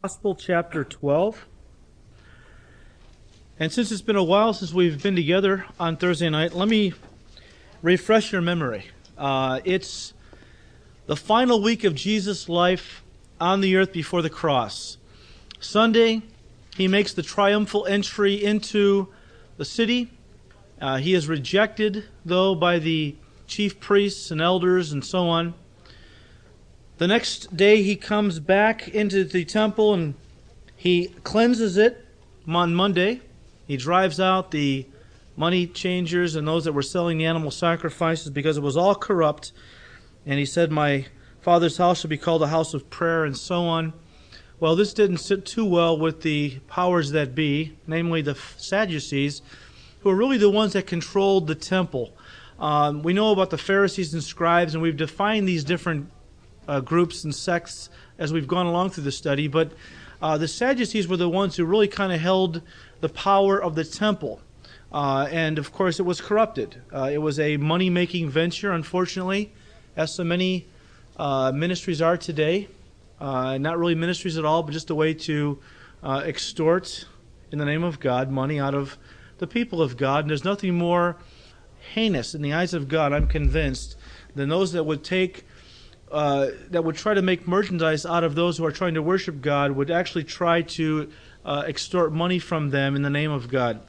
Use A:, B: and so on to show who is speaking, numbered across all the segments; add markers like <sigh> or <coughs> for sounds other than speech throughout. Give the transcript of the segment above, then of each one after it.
A: Gospel chapter 12. And since it's been a while since we've been together on Thursday night, let me refresh your memory. Uh, it's the final week of Jesus' life on the earth before the cross. Sunday, he makes the triumphal entry into the city. Uh, he is rejected, though, by the chief priests and elders and so on. The next day he comes back into the temple and he cleanses it on Monday. He drives out the money changers and those that were selling the animal sacrifices because it was all corrupt. And he said, My father's house shall be called a house of prayer, and so on. Well, this didn't sit too well with the powers that be, namely the Sadducees, who are really the ones that controlled the temple. Um, we know about the Pharisees and scribes, and we've defined these different uh, groups and sects as we've gone along through the study, but uh, the Sadducees were the ones who really kind of held the power of the temple. Uh, and of course, it was corrupted. Uh, it was a money making venture, unfortunately, as so many uh, ministries are today. Uh, not really ministries at all, but just a way to extort, in the name of God, money out of the people of God. And there's nothing more heinous in the eyes of God, I'm convinced, than those that would take uh, that would try to make merchandise out of those who are trying to worship God would actually try to uh, extort money from them in the name of God.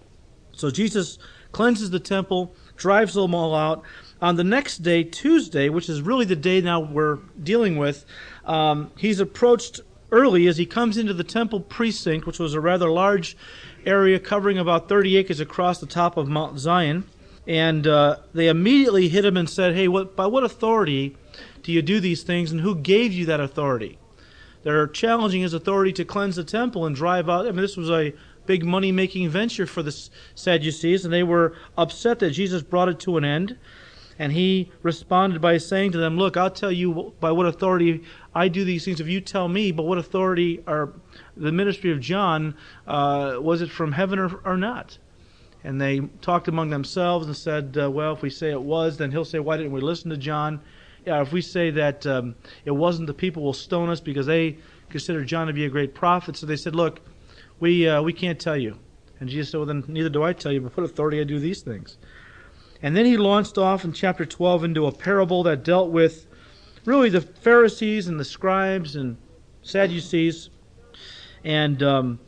A: So Jesus cleanses the temple, drives them all out. On the next day, Tuesday, which is really the day now we're dealing with, um, he's approached early as he comes into the temple precinct, which was a rather large area covering about 30 acres across the top of Mount Zion. And uh, they immediately hit him and said, Hey, what, by what authority do you do these things, and who gave you that authority? They're challenging his authority to cleanse the temple and drive out. I mean, this was a big money making venture for the Sadducees, and they were upset that Jesus brought it to an end. And he responded by saying to them, Look, I'll tell you by what authority I do these things if you tell me, but what authority are the ministry of John, uh, was it from heaven or, or, not? And they talked among themselves and said, uh, Well, if we say it was, then he'll say, Why didn't we listen to John? Yeah, if we say that um, it wasn't, the people will stone us because they consider John to be a great prophet. So they said, look, we, uh, we can't tell you. And Jesus said, well, then neither do I tell you, but what authority I do these things. And then he launched off in chapter 12 into a parable that dealt with really the Pharisees and the scribes and Sadducees. And um,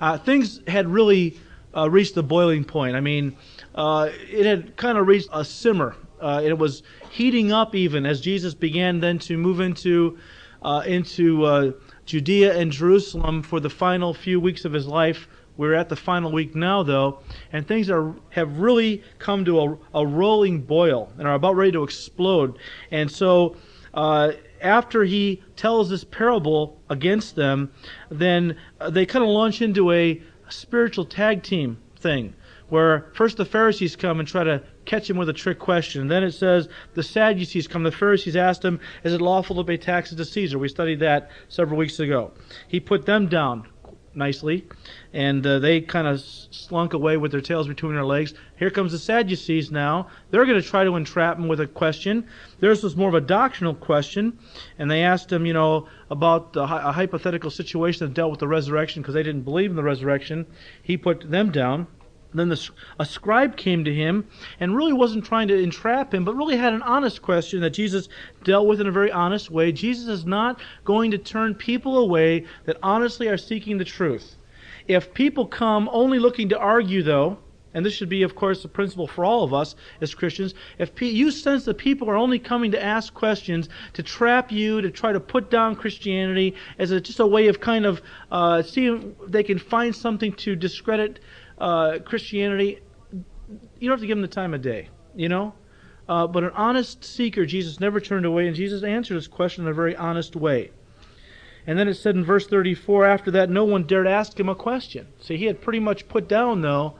A: uh, things had really uh, reached the boiling point. I mean, uh, it had kind of reached a simmer. Uh, it was heating up even as Jesus began then to move into uh, into uh, Judea and Jerusalem for the final few weeks of his life. We're at the final week now, though, and things are have really come to a, a rolling boil and are about ready to explode. And so, uh, after he tells this parable against them, then uh, they kind of launch into a spiritual tag team thing where first the Pharisees come and try to catch him with a trick question. And then it says the Sadducees come. The Pharisees asked him, Is it lawful to pay taxes to Caesar? We studied that several weeks ago. He put them down nicely, and uh, they kind of slunk away with their tails between their legs. Here comes the Sadducees now. They're going to try to entrap him with a question. Theirs was more of a doctrinal question, and they asked him, you know, about a hypothetical situation that dealt with the resurrection because they didn't believe in the resurrection. He put them down. Then the, a scribe came to him and really wasn't trying to entrap him, but really had an honest question that Jesus dealt with in a very honest way. Jesus is not going to turn people away that honestly are seeking the truth. If people come only looking to argue, though, and this should be, of course, the principle for all of us as Christians. If you sense that people are only coming to ask questions, to trap you, to try to put down Christianity as a, just a way of kind of uh, seeing they can find something to discredit uh, Christianity, you don't have to give them the time of day, you know? Uh, but an honest seeker, Jesus never turned away, and Jesus answered his question in a very honest way. And then it said in verse 34, after that, no one dared ask him a question. See, he had pretty much put down, though,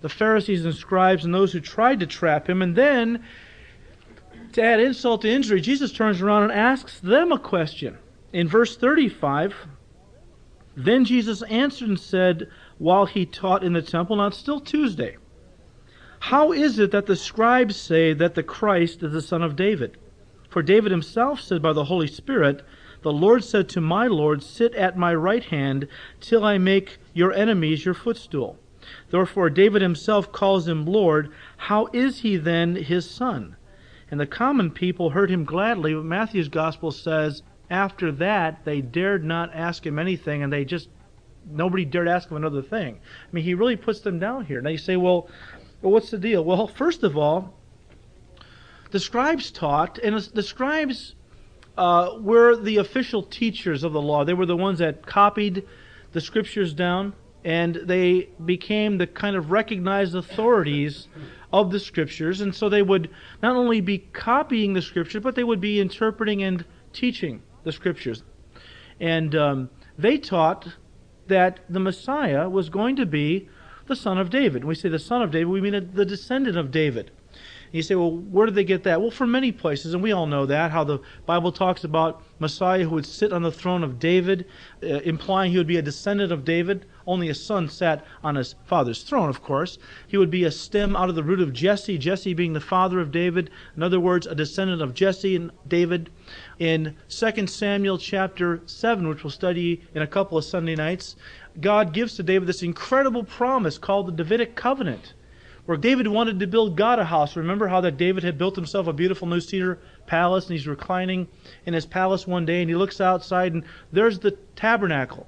A: the Pharisees and scribes and those who tried to trap him. And then, to add insult to injury, Jesus turns around and asks them a question. In verse 35, then Jesus answered and said, while he taught in the temple. Now it's still Tuesday. How is it that the scribes say that the Christ is the son of David? For David himself said by the Holy Spirit, The Lord said to my Lord, Sit at my right hand till I make your enemies your footstool. Therefore, David himself calls him Lord. How is he then his son? And the common people heard him gladly. But Matthew's gospel says, after that, they dared not ask him anything, and they just, nobody dared ask him another thing. I mean, he really puts them down here. Now you say, well, well what's the deal? Well, first of all, the scribes taught, and the scribes uh, were the official teachers of the law. They were the ones that copied the scriptures down, and they became the kind of recognized authorities of the scriptures. And so they would not only be copying the scriptures, but they would be interpreting and teaching the scriptures. And um, they taught that the Messiah was going to be the son of David. When we say the son of David, we mean the descendant of David. And you say, well, where did they get that? Well, from many places, and we all know that, how the Bible talks about Messiah who would sit on the throne of David, uh, implying he would be a descendant of David. Only a son sat on his father's throne, of course. He would be a stem out of the root of Jesse, Jesse being the father of David. In other words, a descendant of Jesse and David. In 2 Samuel chapter 7, which we'll study in a couple of Sunday nights, God gives to David this incredible promise called the Davidic covenant where David wanted to build God a house. Remember how that David had built himself a beautiful new cedar palace and he's reclining in his palace one day and he looks outside and there's the tabernacle,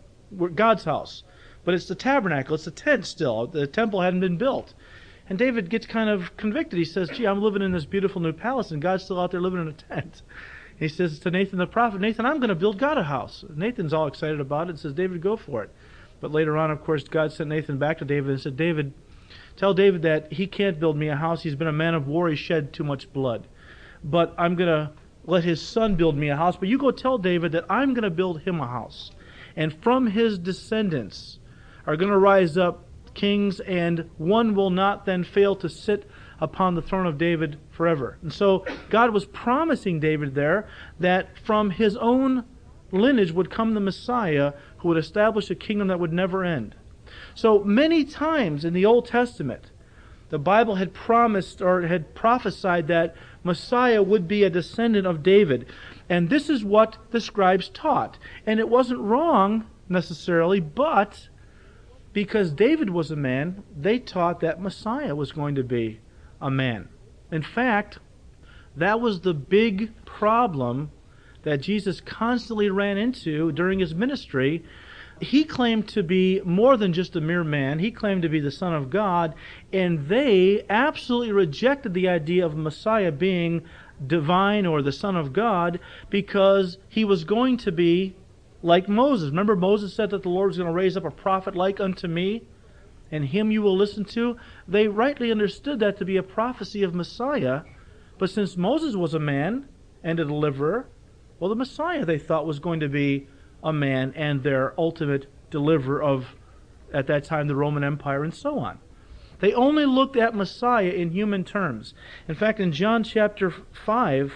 A: God's house. But it's the tabernacle, it's the tent still. The temple hadn't been built. And David gets kind of convicted. He says, Gee, I'm living in this beautiful new palace and God's still out there living in a tent. He says to Nathan the prophet, Nathan, I'm going to build God a house. Nathan's all excited about it and says, David, go for it. But later on, of course, God sent Nathan back to David and said, David, Tell David that he can't build me a house. He's been a man of war. He's shed too much blood. But I'm going to let his son build me a house. But you go tell David that I'm going to build him a house. And from his descendants are going to rise up kings, and one will not then fail to sit upon the throne of David forever. And so God was promising David there that from his own lineage would come the Messiah who would establish a kingdom that would never end. So many times in the Old Testament, the Bible had promised or had prophesied that Messiah would be a descendant of David. And this is what the scribes taught. And it wasn't wrong necessarily, but because David was a man, they taught that Messiah was going to be a man. In fact, that was the big problem that Jesus constantly ran into during his ministry he claimed to be more than just a mere man. He claimed to be the Son of God, and they absolutely rejected the idea of Messiah being divine or the Son of God because he was going to be like Moses. Remember, Moses said that the Lord was going to raise up a prophet like unto me, and him you will listen to? They rightly understood that to be a prophecy of Messiah, but since Moses was a man and a deliverer, well, the Messiah they thought was going to be a man and their ultimate deliverer of, at that time, the Roman Empire and so on. They only looked at Messiah in human terms. In fact, in John chapter 5,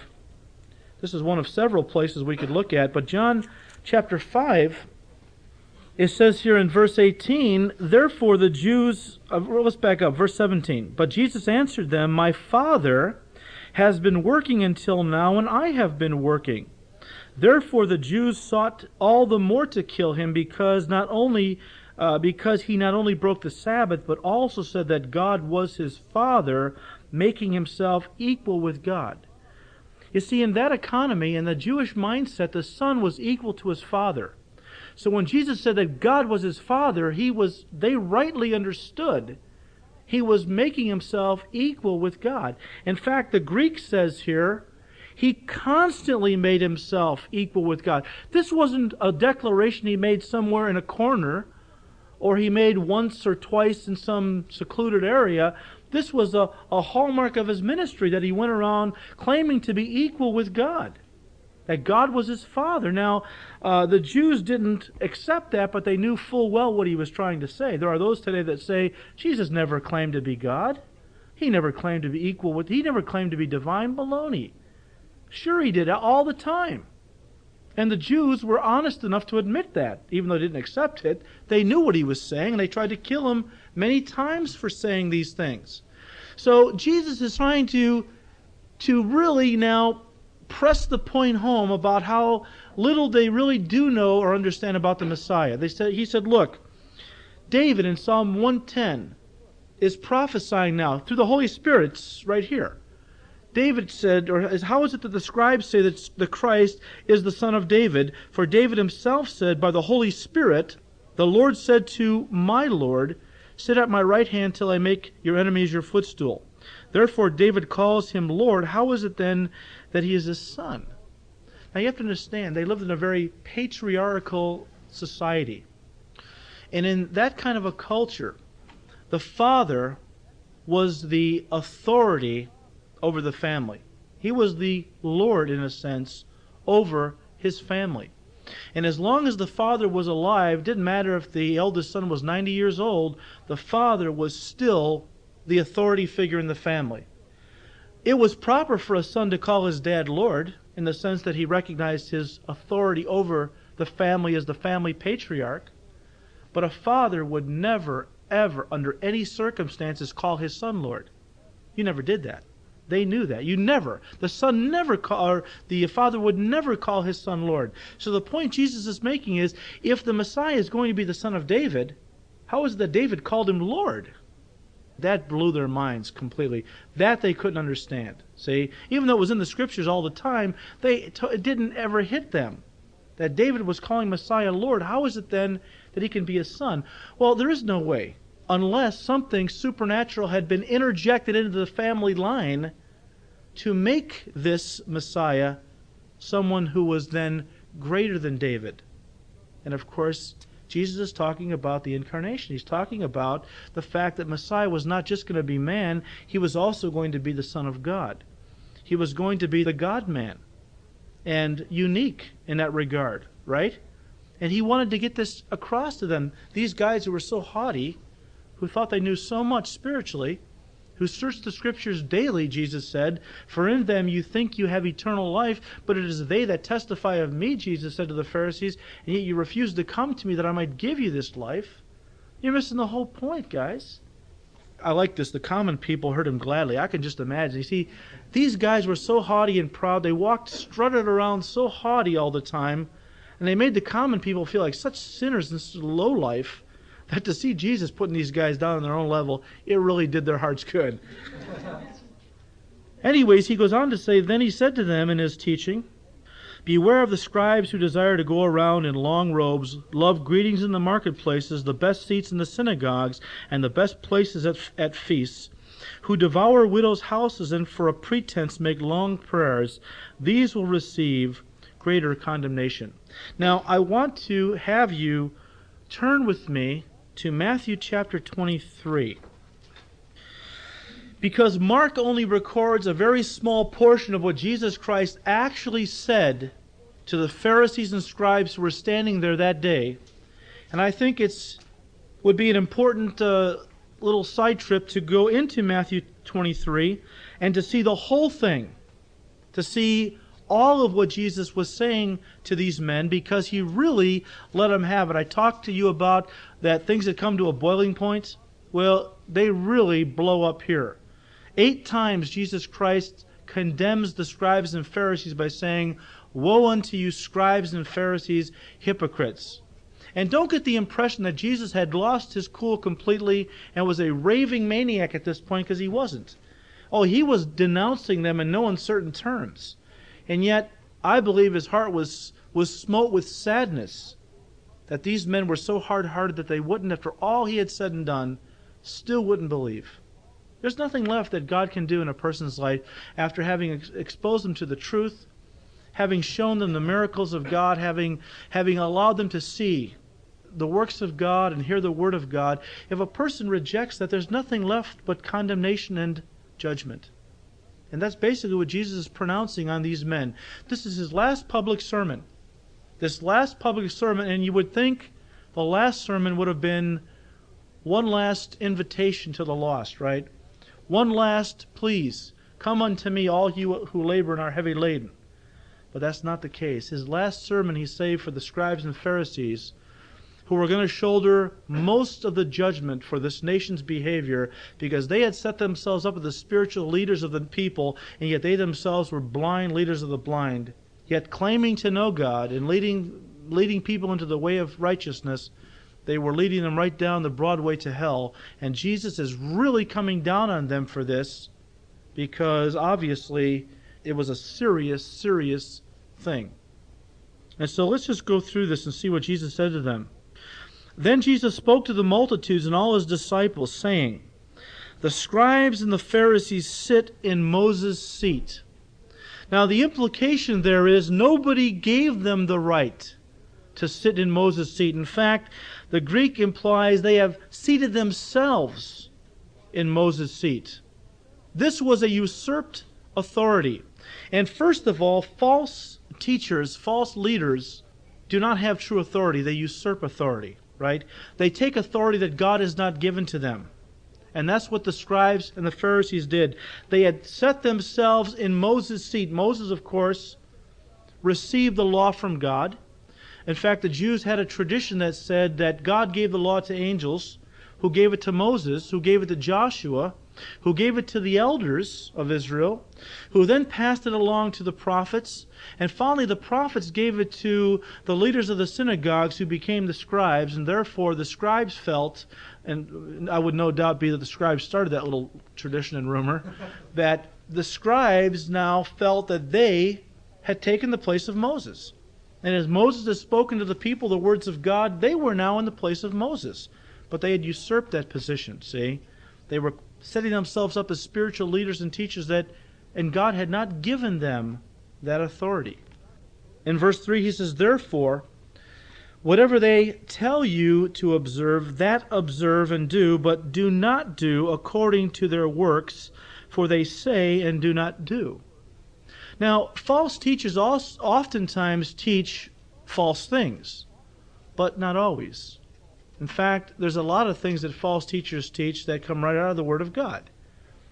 A: this is one of several places we could look at, but John chapter 5, it says here in verse 18, Therefore the Jews, uh, let's back up, verse 17. But Jesus answered them, My Father has been working until now, and I have been working. Therefore the Jews sought all the more to kill him because not only uh, because he not only broke the Sabbath, but also said that God was his Father, making himself equal with God. You see, in that economy, in the Jewish mindset, the Son was equal to his Father. So when Jesus said that God was his Father, he was they rightly understood he was making himself equal with God. In fact, the Greek says here he constantly made himself equal with God. This wasn't a declaration he made somewhere in a corner or he made once or twice in some secluded area. This was a, a hallmark of his ministry that he went around claiming to be equal with God, that God was his Father. Now, uh, the Jews didn't accept that, but they knew full well what he was trying to say. There are those today that say Jesus never claimed to be God. He never claimed to be equal with, he never claimed to be divine. Baloney. Sure, he did all the time. And the Jews were honest enough to admit that, even though they didn't accept it. They knew what he was saying, and they tried to kill him many times for saying these things. So Jesus is trying to, to really now press the point home about how little they really do know or understand about the Messiah. They said, he said, Look, David in Psalm 110 is prophesying now through the Holy Spirit. It's right here. David said, or how is it that the scribes say that the Christ is the son of David? For David himself said, by the Holy Spirit, the Lord said to my Lord, Sit at my right hand till I make your enemies your footstool. Therefore, David calls him Lord. How is it then that he is his son? Now, you have to understand, they lived in a very patriarchal society. And in that kind of a culture, the father was the authority over the family. He was the Lord, in a sense, over his family. And as long as the father was alive, didn't matter if the eldest son was 90 years old, the father was still the authority figure in the family. It was proper for a son to call his dad Lord, in the sense that he recognized his authority over the family as the family patriarch. But a father would never, ever, under any circumstances, call his son Lord. You never did that. They knew that. You never, the son never call, or the father would never call his son Lord. So the point Jesus is making is, if the Messiah is going to be the son of David, how is it that David called him Lord? That blew their minds completely. That they couldn't understand. See, even though it was in the scriptures all the time, they it didn't ever hit them that David was calling Messiah Lord. How is it then that he can be a son? Well, there is no way unless something supernatural had been interjected into the family line to make this Messiah someone who was then greater than David. And of course, Jesus is talking about the incarnation. He's talking about the fact that Messiah was not just going to be man, he was also going to be the Son of God. He was going to be the God man and unique in that regard, right? And he wanted to get this across to them. These guys who were so haughty, who thought they knew so much spiritually, who search the scriptures daily, Jesus said, For in them you think you have eternal life, but it is they that testify of me, Jesus said to the Pharisees, and yet you refuse to come to me that I might give you this life. You're missing the whole point, guys. I like this. The common people heard him gladly. I can just imagine. You see, these guys were so haughty and proud. They walked, strutted around so haughty all the time, and they made the common people feel like such sinners and such low life that to see Jesus putting these guys down on their own level, it really did their hearts good. Anyways, he goes on to say, Then he said to them in his teaching, Beware of the scribes who desire to go around in long robes, love greetings in the marketplaces, the best seats in the synagogues, and the best places at, at feasts, who devour widows' houses and for a pretense make long prayers. These will receive greater condemnation. Now, I want to have you turn with me to Matthew chapter 23. Because Mark only records a very small portion of what Jesus Christ actually said to the Pharisees and scribes who were standing there that day. And I think it's would be an important uh, little side trip to go into Matthew 23 and to see the whole thing, to see all of what Jesus was saying to these men because he really let them have it. I talked to you about that things that come to a boiling point. Well, they really blow up here. Eight times Jesus Christ condemns the scribes and Pharisees by saying, Woe unto you, scribes and Pharisees, hypocrites! And don't get the impression that Jesus had lost his cool completely and was a raving maniac at this point because he wasn't. Oh, he was denouncing them in no uncertain terms. And yet, I believe his heart was, was smote with sadness that these men were so hard hearted that they wouldn't, after all he had said and done, still wouldn't believe. There's nothing left that God can do in a person's life after having ex- exposed them to the truth, having shown them the miracles of God, having, having allowed them to see the works of God and hear the word of God. If a person rejects that, there's nothing left but condemnation and judgment. And that's basically what Jesus is pronouncing on these men. This is his last public sermon. This last public sermon, and you would think the last sermon would have been one last invitation to the lost, right? One last, please, come unto me, all you who labor and are heavy laden. But that's not the case. His last sermon he saved for the scribes and Pharisees who were going to shoulder most of the judgment for this nation's behavior because they had set themselves up as the spiritual leaders of the people, and yet they themselves were blind leaders of the blind. Yet claiming to know God and leading, leading people into the way of righteousness, they were leading them right down the broad way to hell. And Jesus is really coming down on them for this because obviously it was a serious, serious thing. And so let's just go through this and see what Jesus said to them. Then Jesus spoke to the multitudes and all his disciples, saying, The scribes and the Pharisees sit in Moses' seat. Now, the implication there is nobody gave them the right to sit in Moses' seat. In fact, the Greek implies they have seated themselves in Moses' seat. This was a usurped authority. And first of all, false teachers, false leaders, do not have true authority. They usurp authority, right? They take authority that God has not given to them. And that's what the scribes and the Pharisees did. They had set themselves in Moses' seat. Moses, of course, received the law from God. In fact, the Jews had a tradition that said that God gave the law to angels, who gave it to Moses, who gave it to Joshua, who gave it to the elders of Israel, who then passed it along to the prophets, and finally the prophets gave it to the leaders of the synagogues who became the scribes, and therefore the scribes felt, and I would no doubt be that the scribes started that little tradition and rumor, <laughs> that the scribes now felt that they had taken the place of Moses. And as Moses had spoken to the people the words of God, they were now in the place of Moses. But they had usurped that position, see? They were setting themselves up as spiritual leaders and teachers that and God had not given them that authority. In verse 3 he says therefore whatever they tell you to observe that observe and do but do not do according to their works for they say and do not do. Now false teachers oftentimes teach false things but not always. In fact, there's a lot of things that false teachers teach that come right out of the Word of God.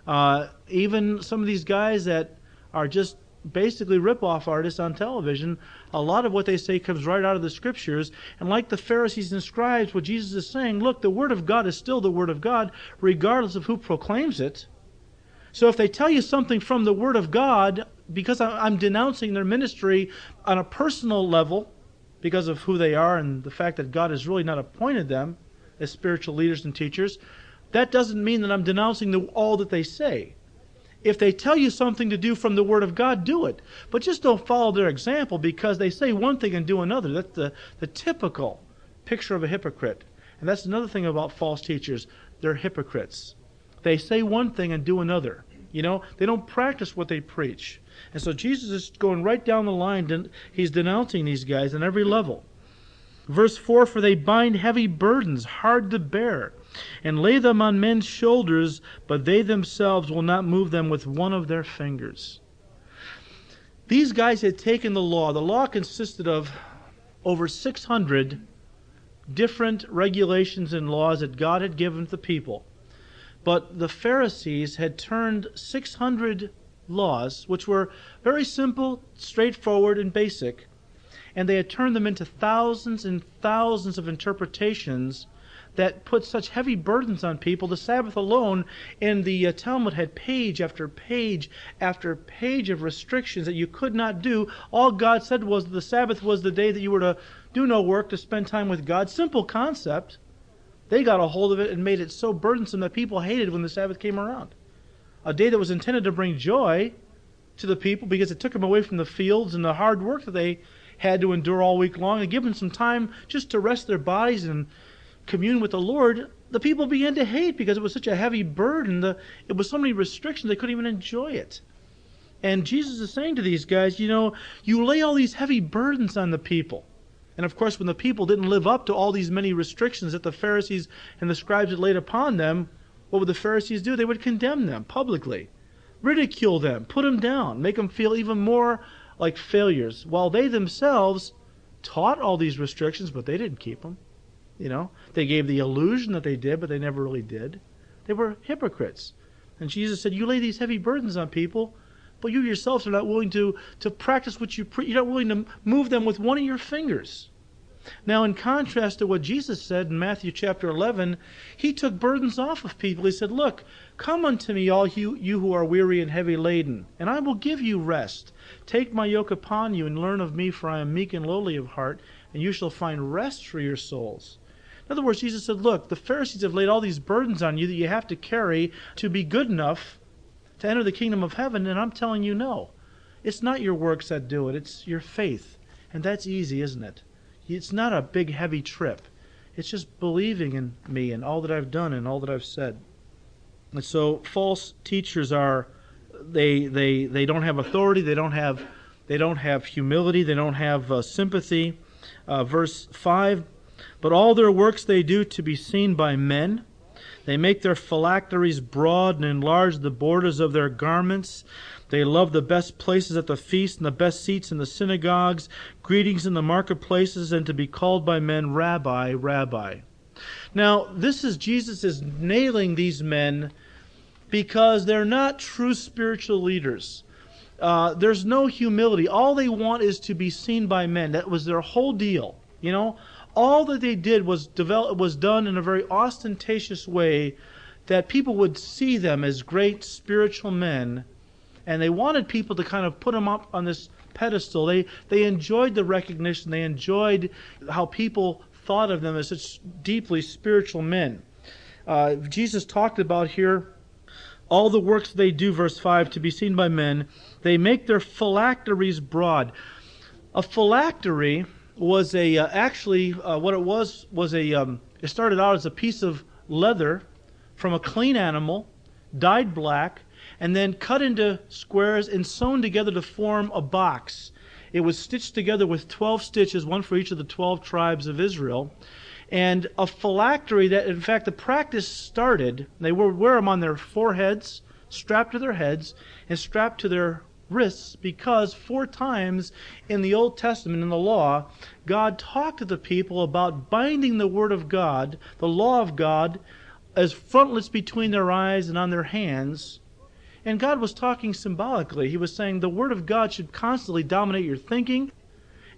A: Uh, even some of these guys that are just basically rip-off artists on television, a lot of what they say comes right out of the Scriptures. And like the Pharisees and scribes, what Jesus is saying, look, the Word of God is still the Word of God, regardless of who proclaims it. So if they tell you something from the Word of God, because I'm denouncing their ministry on a personal level, because of who they are and the fact that God has really not appointed them as spiritual leaders and teachers, that doesn't mean that I'm denouncing the, all that they say. If they tell you something to do from the Word of God, do it. But just don't follow their example because they say one thing and do another. That's the, the typical picture of a hypocrite. And that's another thing about false teachers. They're hypocrites. They say one thing and do another. You know, they don't practice what they preach. And so Jesus is going right down the line. He's denouncing these guys on every level. Verse 4 For they bind heavy burdens, hard to bear, and lay them on men's shoulders, but they themselves will not move them with one of their fingers. These guys had taken the law. The law consisted of over 600 different regulations and laws that God had given to the people. But the Pharisees had turned 600 laws, which were very simple, straightforward, and basic, and they had turned them into thousands and thousands of interpretations that put such heavy burdens on people. The Sabbath alone in the uh, Talmud had page after page after page of restrictions that you could not do. All God said was the Sabbath was the day that you were to do no work, to spend time with God. Simple concept. They got a hold of it and made it so burdensome that people hated when the Sabbath came around a day that was intended to bring joy to the people because it took them away from the fields and the hard work that they had to endure all week long and give them some time just to rest their bodies and commune with the Lord, the people began to hate because it was such a heavy burden. The, it was so many restrictions they couldn't even enjoy it. And Jesus is saying to these guys, you know, you lay all these heavy burdens on the people. And of course, when the people didn't live up to all these many restrictions that the Pharisees and the scribes had laid upon them, what would the Pharisees do? They would condemn them publicly, ridicule them, put them down, make them feel even more like failures, while they themselves taught all these restrictions, but they didn't keep them. You know, they gave the illusion that they did, but they never really did. They were hypocrites. And Jesus said, You lay these heavy burdens on people, but you yourselves are not willing to, to practice what you preach. You're not willing to move them with one of your fingers. Now, in contrast to what Jesus said in Matthew chapter 11, he took burdens off of people. He said, Look, come unto me, all you, you who are weary and heavy laden, and I will give you rest. Take my yoke upon you and learn of me, for I am meek and lowly of heart, and you shall find rest for your souls. In other words, Jesus said, Look, the Pharisees have laid all these burdens on you that you have to carry to be good enough to enter the kingdom of heaven, and I'm telling you, no. It's not your works that do it, it's your faith. And that's easy, isn't it? It's not a big, heavy trip. It's just believing in me and all that I've done and all that I've said. And so false teachers are they they they don't have authority. They don't have they don't have humility. They don't have uh, sympathy. Uh, verse five. But all their works they do to be seen by men. They make their phylacteries broad and enlarge the borders of their garments. They love the best places at the feast and the best seats in the synagogues, greetings in the marketplaces, and to be called by men Rabbi, Rabbi. Now, this is Jesus is nailing these men because they're not true spiritual leaders. Uh, there's no humility. All they want is to be seen by men. That was their whole deal. You know, all that they did was develop was done in a very ostentatious way that people would see them as great spiritual men and they wanted people to kind of put them up on this pedestal. They they enjoyed the recognition. They enjoyed how people thought of them as such deeply spiritual men. Uh, Jesus talked about here all the works they do, verse 5, to be seen by men. They make their phylacteries broad. A phylactery was a uh, actually uh, what it was was a um, it started out as a piece of leather from a clean animal, dyed black, and then cut into squares and sewn together to form a box. It was stitched together with 12 stitches, one for each of the 12 tribes of Israel. And a phylactery that, in fact, the practice started, they would wear them on their foreheads, strapped to their heads, and strapped to their wrists because four times in the Old Testament, in the law, God talked to the people about binding the Word of God, the law of God, as frontlets between their eyes and on their hands, and God was talking symbolically. He was saying the Word of God should constantly dominate your thinking.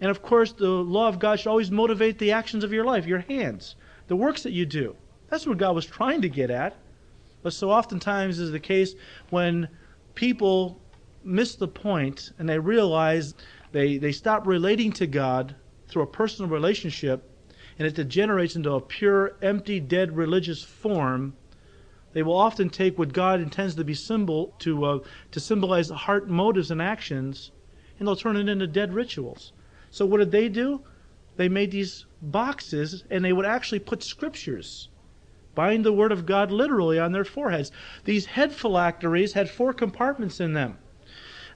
A: And of course, the law of God should always motivate the actions of your life, your hands, the works that you do. That's what God was trying to get at. But so oftentimes is the case when people miss the point and they realize they, they stop relating to God through a personal relationship and it degenerates into a pure, empty, dead religious form they will often take what God intends to be symbol to uh, to symbolize heart motives and actions, and they'll turn it into dead rituals. So what did they do? They made these boxes, and they would actually put scriptures, bind the word of God literally on their foreheads. These head phylacteries had four compartments in them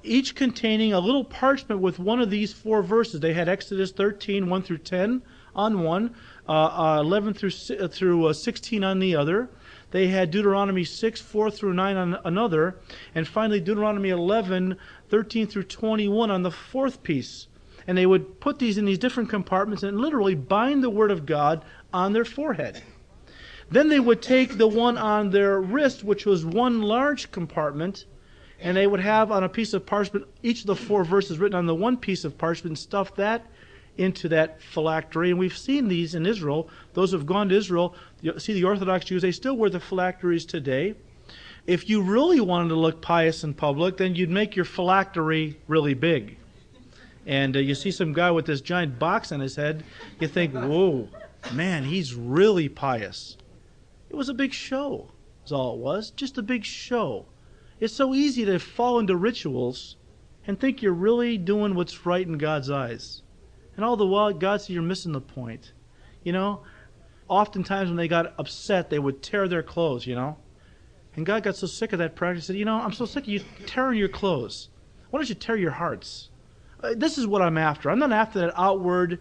A: each containing a little parchment with one of these four verses. They had Exodus 13, 1 through 10 on one, uh, uh, 11 through, uh, through uh, 16 on the other, they had Deuteronomy 6, 4 through 9 on another, and finally Deuteronomy 11, 13 through 21 on the fourth piece. And they would put these in these different compartments and literally bind the Word of God on their forehead. Then they would take the one on their wrist, which was one large compartment, and they would have on a piece of parchment each of the four verses written on the one piece of parchment, and stuff that into that phylactery. And we've seen these in Israel. Those who have gone to Israel, see the Orthodox Jews, they still wear the phylacteries today. If you really wanted to look pious in public, then you'd make your phylactery really big. And uh, you see some guy with this giant box on his head, you think, whoa, man, he's really pious. It was a big show, is all it was. Just a big show. It's so easy to fall into rituals and think you're really doing what's right in God's eyes. And all the while, God says You're missing the point. You know, oftentimes when they got upset, they would tear their clothes, you know. And God got so sick of that practice, said, You know, I'm so sick of you tearing your clothes. Why don't you tear your hearts? Uh, this is what I'm after. I'm not after that outward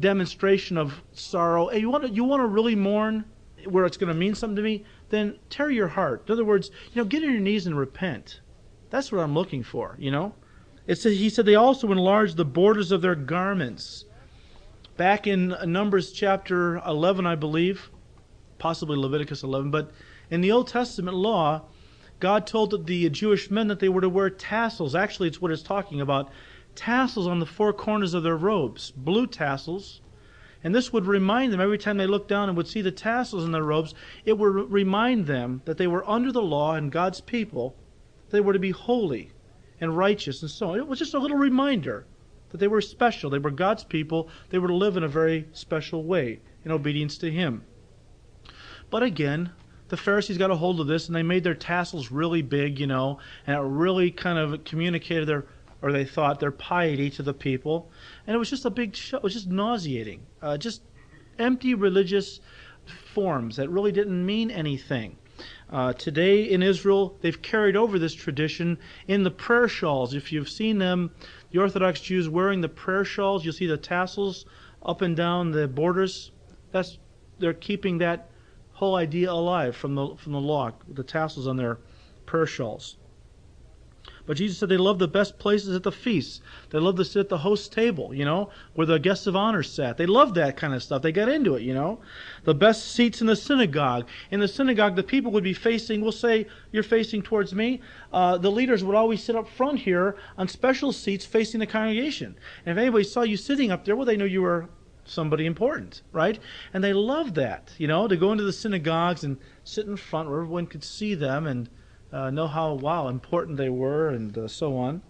A: demonstration of sorrow. Hey, you want to, you want to really mourn where it's going to mean something to me? Then tear your heart. In other words, you know, get on your knees and repent. That's what I'm looking for, you know. It says, he said they also enlarged the borders of their garments. Back in Numbers chapter 11, I believe, possibly Leviticus 11, but in the Old Testament law, God told the Jewish men that they were to wear tassels. Actually, it's what it's talking about tassels on the four corners of their robes, blue tassels. And this would remind them every time they looked down and would see the tassels in their robes, it would remind them that they were under the law and God's people. They were to be holy and righteous and so on. It was just a little reminder that they were special. They were God's people. They were to live in a very special way in obedience to Him. But again, the Pharisees got a hold of this and they made their tassels really big, you know, and it really kind of communicated their, or they thought, their piety to the people. And it was just a big show. It was just nauseating. Uh, just empty religious forms that really didn't mean anything. Uh, today in Israel, they've carried over this tradition in the prayer shawls. If you've seen them, the Orthodox Jews wearing the prayer shawls, you'll see the tassels up and down the borders. That's they're keeping that whole idea alive from the from the law, the tassels on their prayer shawls. But Jesus said they love the best places at the feasts. They love to sit at the host table, you know, where the guests of honor sat. They loved that kind of stuff. They got into it, you know. The best seats in the synagogue. In the synagogue, the people would be facing, we'll say, you're facing towards me. Uh, the leaders would always sit up front here on special seats facing the congregation. And if anybody saw you sitting up there, well, they knew you were somebody important, right? And they loved that, you know, to go into the synagogues and sit in front where everyone could see them and uh, know how, wow, important they were and uh, so on.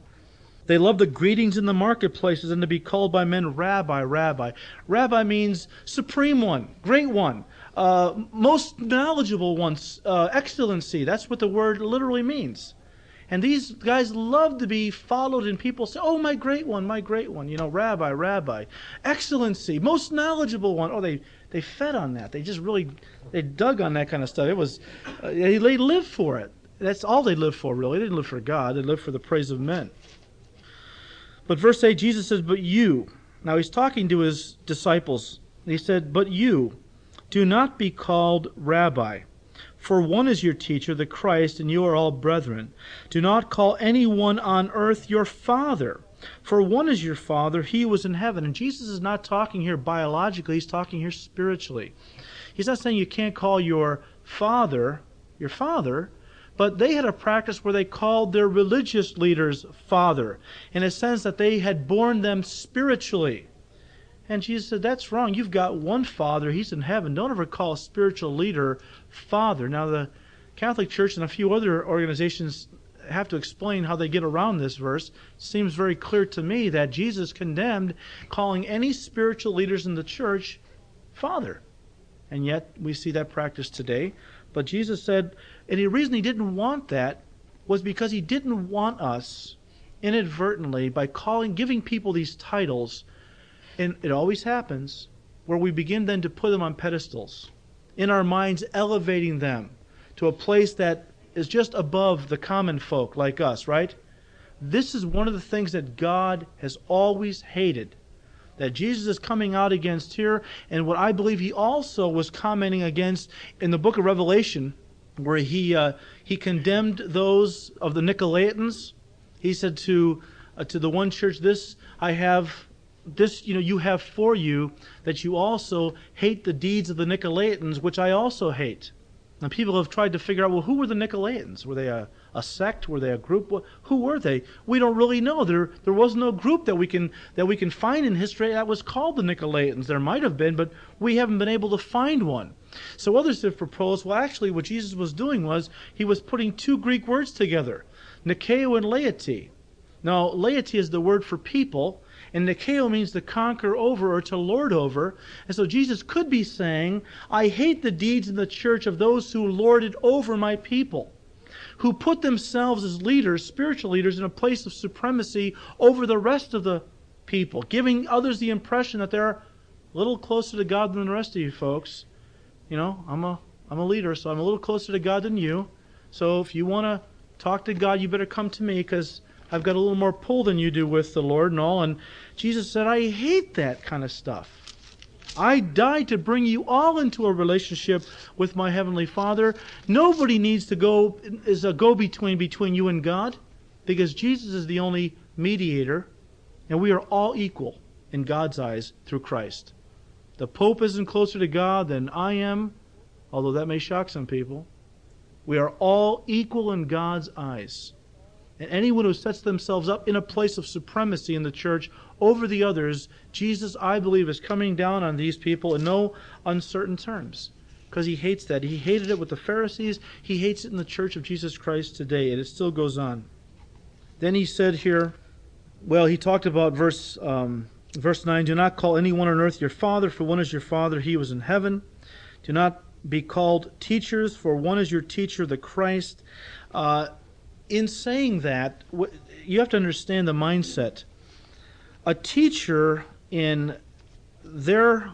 A: They loved the greetings in the marketplaces and to be called by men rabbi, rabbi. Rabbi means supreme one, great one, uh, most knowledgeable one, uh, excellency. That's what the word literally means. And these guys love to be followed, and people say, Oh, my great one, my great one. You know, rabbi, rabbi. Excellency, most knowledgeable one. Oh, they, they fed on that. They just really, they dug on that kind of stuff. It was, uh, they, they lived for it. That's all they lived for, really. They didn't live for God, they lived for the praise of men. But verse 8, Jesus says, But you. Now he's talking to his disciples. He said, But you, do not be called rabbi. For one is your teacher, the Christ, and you are all brethren. Do not call anyone on earth your father, for one is your father, he was in heaven. And Jesus is not talking here biologically, he's talking here spiritually. He's not saying you can't call your father your father, but they had a practice where they called their religious leaders father, in a sense that they had born them spiritually. And Jesus said, That's wrong. You've got one Father. He's in heaven. Don't ever call a spiritual leader Father. Now, the Catholic Church and a few other organizations have to explain how they get around this verse. Seems very clear to me that Jesus condemned calling any spiritual leaders in the church Father. And yet, we see that practice today. But Jesus said, and the reason he didn't want that was because he didn't want us inadvertently by calling, giving people these titles and it always happens where we begin then to put them on pedestals, in our minds, elevating them to a place that is just above the common folk like us, right? This is one of the things that God has always hated. That Jesus is coming out against here, and what I believe he also was commenting against in the book of Revelation, where he, uh, he condemned those of the Nicolaitans. He said to, uh, to the one church, This I have this you know you have for you that you also hate the deeds of the Nicolaitans, which I also hate. And people have tried to figure out, well, who were the Nicolaitans? Were they a, a sect? Were they a group? Who were they? We don't really know. There there was no group that we can that we can find in history that was called the Nicolaitans. There might have been, but we haven't been able to find one. So others have proposed, well, actually, what Jesus was doing was he was putting two Greek words together, Nikeo and laity. Now, laity is the word for people, and Nikeo means to conquer over or to lord over. And so Jesus could be saying, I hate the deeds in the church of those who lorded over my people, who put themselves as leaders, spiritual leaders, in a place of supremacy over the rest of the people, giving others the impression that they're a little closer to God than the rest of you folks. You know, I'm a I'm a leader, so I'm a little closer to God than you. So if you want to talk to God, you better come to me because I've got a little more pull than you do with the Lord and all. And Jesus said, I hate that kind of stuff. I died to bring you all into a relationship with my Heavenly Father. Nobody needs to go, is a go between between you and God because Jesus is the only mediator and we are all equal in God's eyes through Christ. The Pope isn't closer to God than I am, although that may shock some people. We are all equal in God's eyes. And anyone who sets themselves up in a place of supremacy in the church over the others, Jesus, I believe, is coming down on these people in no uncertain terms. Because he hates that. He hated it with the Pharisees. He hates it in the church of Jesus Christ today, and it still goes on. Then he said here, well, he talked about verse um, verse nine. Do not call anyone on earth your father, for one is your father, he was in heaven. Do not be called teachers, for one is your teacher, the Christ. Uh, in saying that, you have to understand the mindset. A teacher, in their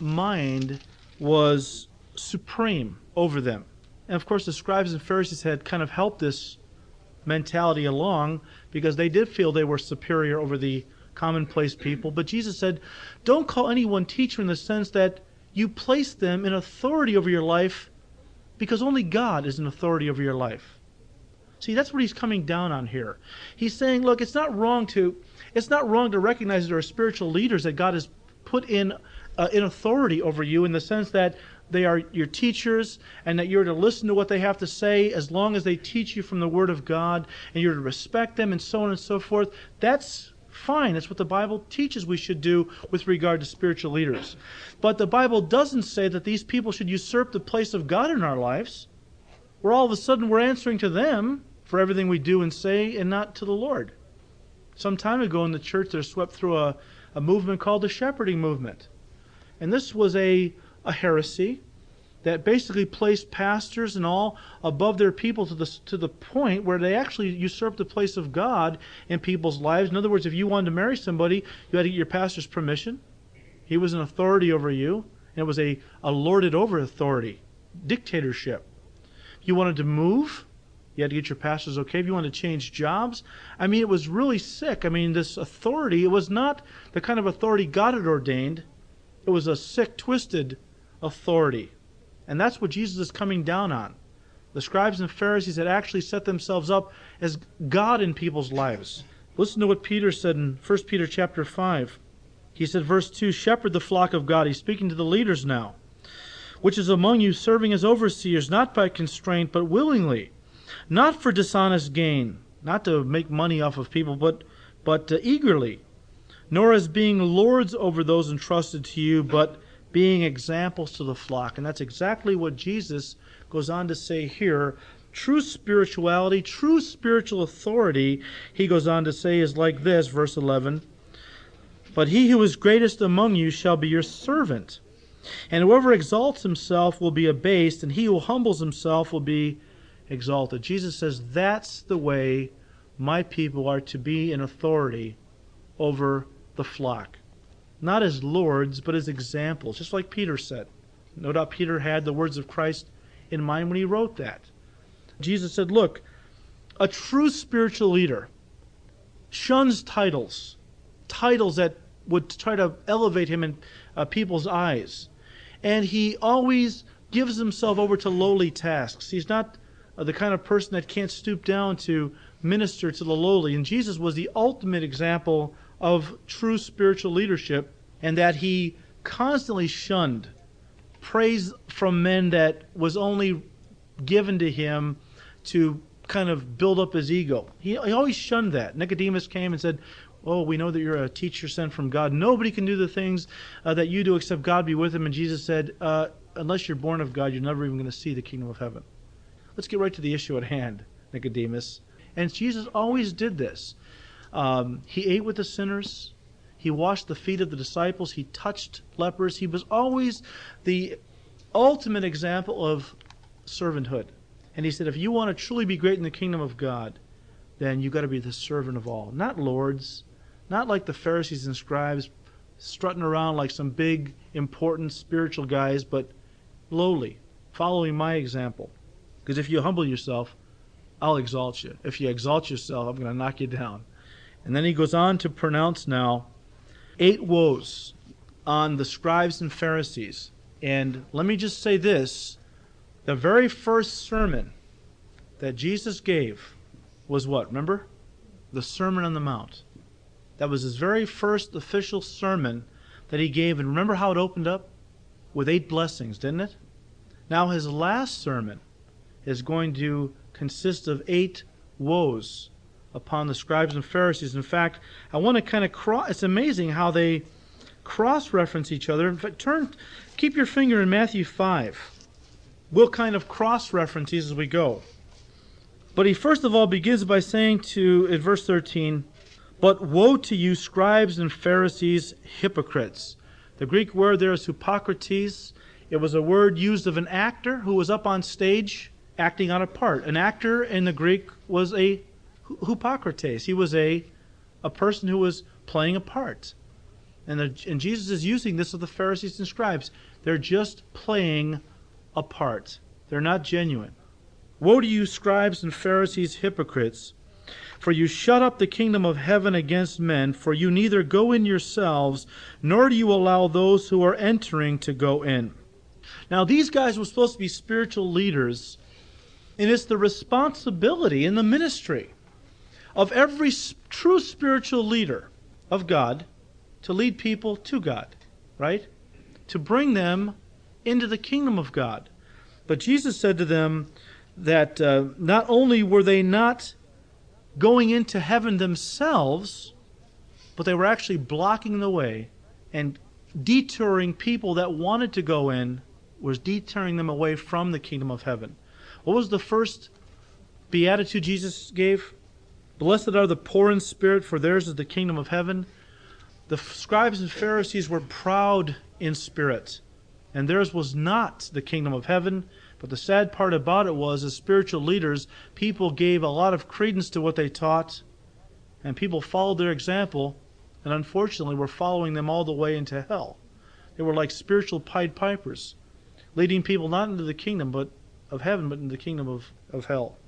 A: mind, was supreme over them. And of course, the scribes and Pharisees had kind of helped this mentality along because they did feel they were superior over the commonplace people. But Jesus said, Don't call anyone teacher in the sense that you place them in authority over your life because only God is an authority over your life. See, that's what he's coming down on here. He's saying, look, it's not wrong to it's not wrong to recognize there are spiritual leaders that God has put in uh, in authority over you in the sense that they are your teachers and that you're to listen to what they have to say as long as they teach you from the Word of God and you're to respect them and so on and so forth. That's fine. That's what the Bible teaches we should do with regard to spiritual leaders. But the Bible doesn't say that these people should usurp the place of God in our lives, where all of a sudden we're answering to them for everything we do and say and not to the Lord. Some time ago in the church, they swept through a, a movement called the shepherding movement. And this was a, a heresy that basically placed pastors and all above their people to the, to the point where they actually usurped the place of God in people's lives. In other words, if you wanted to marry somebody, you had to get your pastor's permission. He was an authority over you, and it was a, a lorded over authority, dictatorship. You wanted to move, you had to get your pastor's okay. If you wanted to change jobs, I mean, it was really sick. I mean, this authority, it was not the kind of authority God had ordained. It was a sick, twisted authority. And that's what Jesus is coming down on. The scribes and Pharisees had actually set themselves up as God in people's lives. Listen to what Peter said in 1 Peter chapter 5. He said, verse 2 Shepherd the flock of God. He's speaking to the leaders now, which is among you, serving as overseers, not by constraint, but willingly not for dishonest gain, not to make money off of people, but but uh, eagerly, nor as being lords over those entrusted to you, but being examples to the flock. And that's exactly what Jesus goes on to say here. True spirituality, true spiritual authority, he goes on to say, is like this, verse 11. But he who is greatest among you shall be your servant. And whoever exalts himself will be abased, and he who humbles himself will be exalted. Jesus says that's the way my people are to be in authority over the flock. Not as lords, but as examples, just like Peter said. No doubt Peter had the words of Christ in mind when he wrote that. Jesus said, Look, a true spiritual leader shuns titles, titles that would try to elevate him in uh, people's eyes. And he always gives himself over to lowly tasks. He's not the kind of person that can't stoop down to minister to the lowly. And Jesus was the ultimate example of true spiritual leadership, and that he constantly shunned praise from men that was only given to him to kind of build up his ego. He, he always shunned that. Nicodemus came and said, Oh, we know that you're a teacher sent from God. Nobody can do the things uh, that you do except God be with him. And Jesus said, uh, Unless you're born of God, you're never even going to see the kingdom of heaven. Let's get right to the issue at hand, Nicodemus. And Jesus always did this. Um, he ate with the sinners. He washed the feet of the disciples. He touched lepers. He was always the ultimate example of servanthood. And he said, if you want to truly be great in the kingdom of God, then you've got to be the servant of all. Not lords, not like the Pharisees and scribes strutting around like some big, important spiritual guys, but lowly, following my example. Because if you humble yourself, I'll exalt you. If you exalt yourself, I'm going to knock you down. And then he goes on to pronounce now eight woes on the scribes and Pharisees. And let me just say this the very first sermon that Jesus gave was what? Remember? The Sermon on the Mount. That was his very first official sermon that he gave. And remember how it opened up? With eight blessings, didn't it? Now, his last sermon is going to consist of eight woes upon the scribes and Pharisees. In fact, I want to kind of cross, it's amazing how they cross reference each other. In fact, turn, keep your finger in Matthew 5. We'll kind of cross reference these as we go. But he first of all begins by saying to, in verse 13, But woe to you, scribes and Pharisees, hypocrites. The Greek word there is hypocrates. It was a word used of an actor who was up on stage acting on a part. An actor in the Greek was a hypocrates. He was a, a person who was playing a part. And, the, and Jesus is using this of the Pharisees and scribes. They're just playing a part, they're not genuine. Woe to you, scribes and Pharisees, hypocrites! For you shut up the kingdom of heaven against men, for you neither go in yourselves, nor do you allow those who are entering to go in. Now, these guys were supposed to be spiritual leaders, and it's the responsibility in the ministry of every true spiritual leader of God to lead people to God, right? To bring them into the kingdom of God. But Jesus said to them that uh, not only were they not going into heaven themselves, but they were actually blocking the way and detouring people that wanted to go in, was detouring them away from the kingdom of heaven. What was the first beatitude Jesus gave? Blessed are the poor in spirit, for theirs is the kingdom of heaven. The scribes and Pharisees were proud in spirit, and theirs was not the kingdom of heaven. But the sad part about it was, as spiritual leaders, people gave a lot of credence to what they taught, and people followed their example, and unfortunately were following them all the way into hell. They were like spiritual Pied Pipers, leading people not into the kingdom but of heaven, but in the kingdom of, of hell.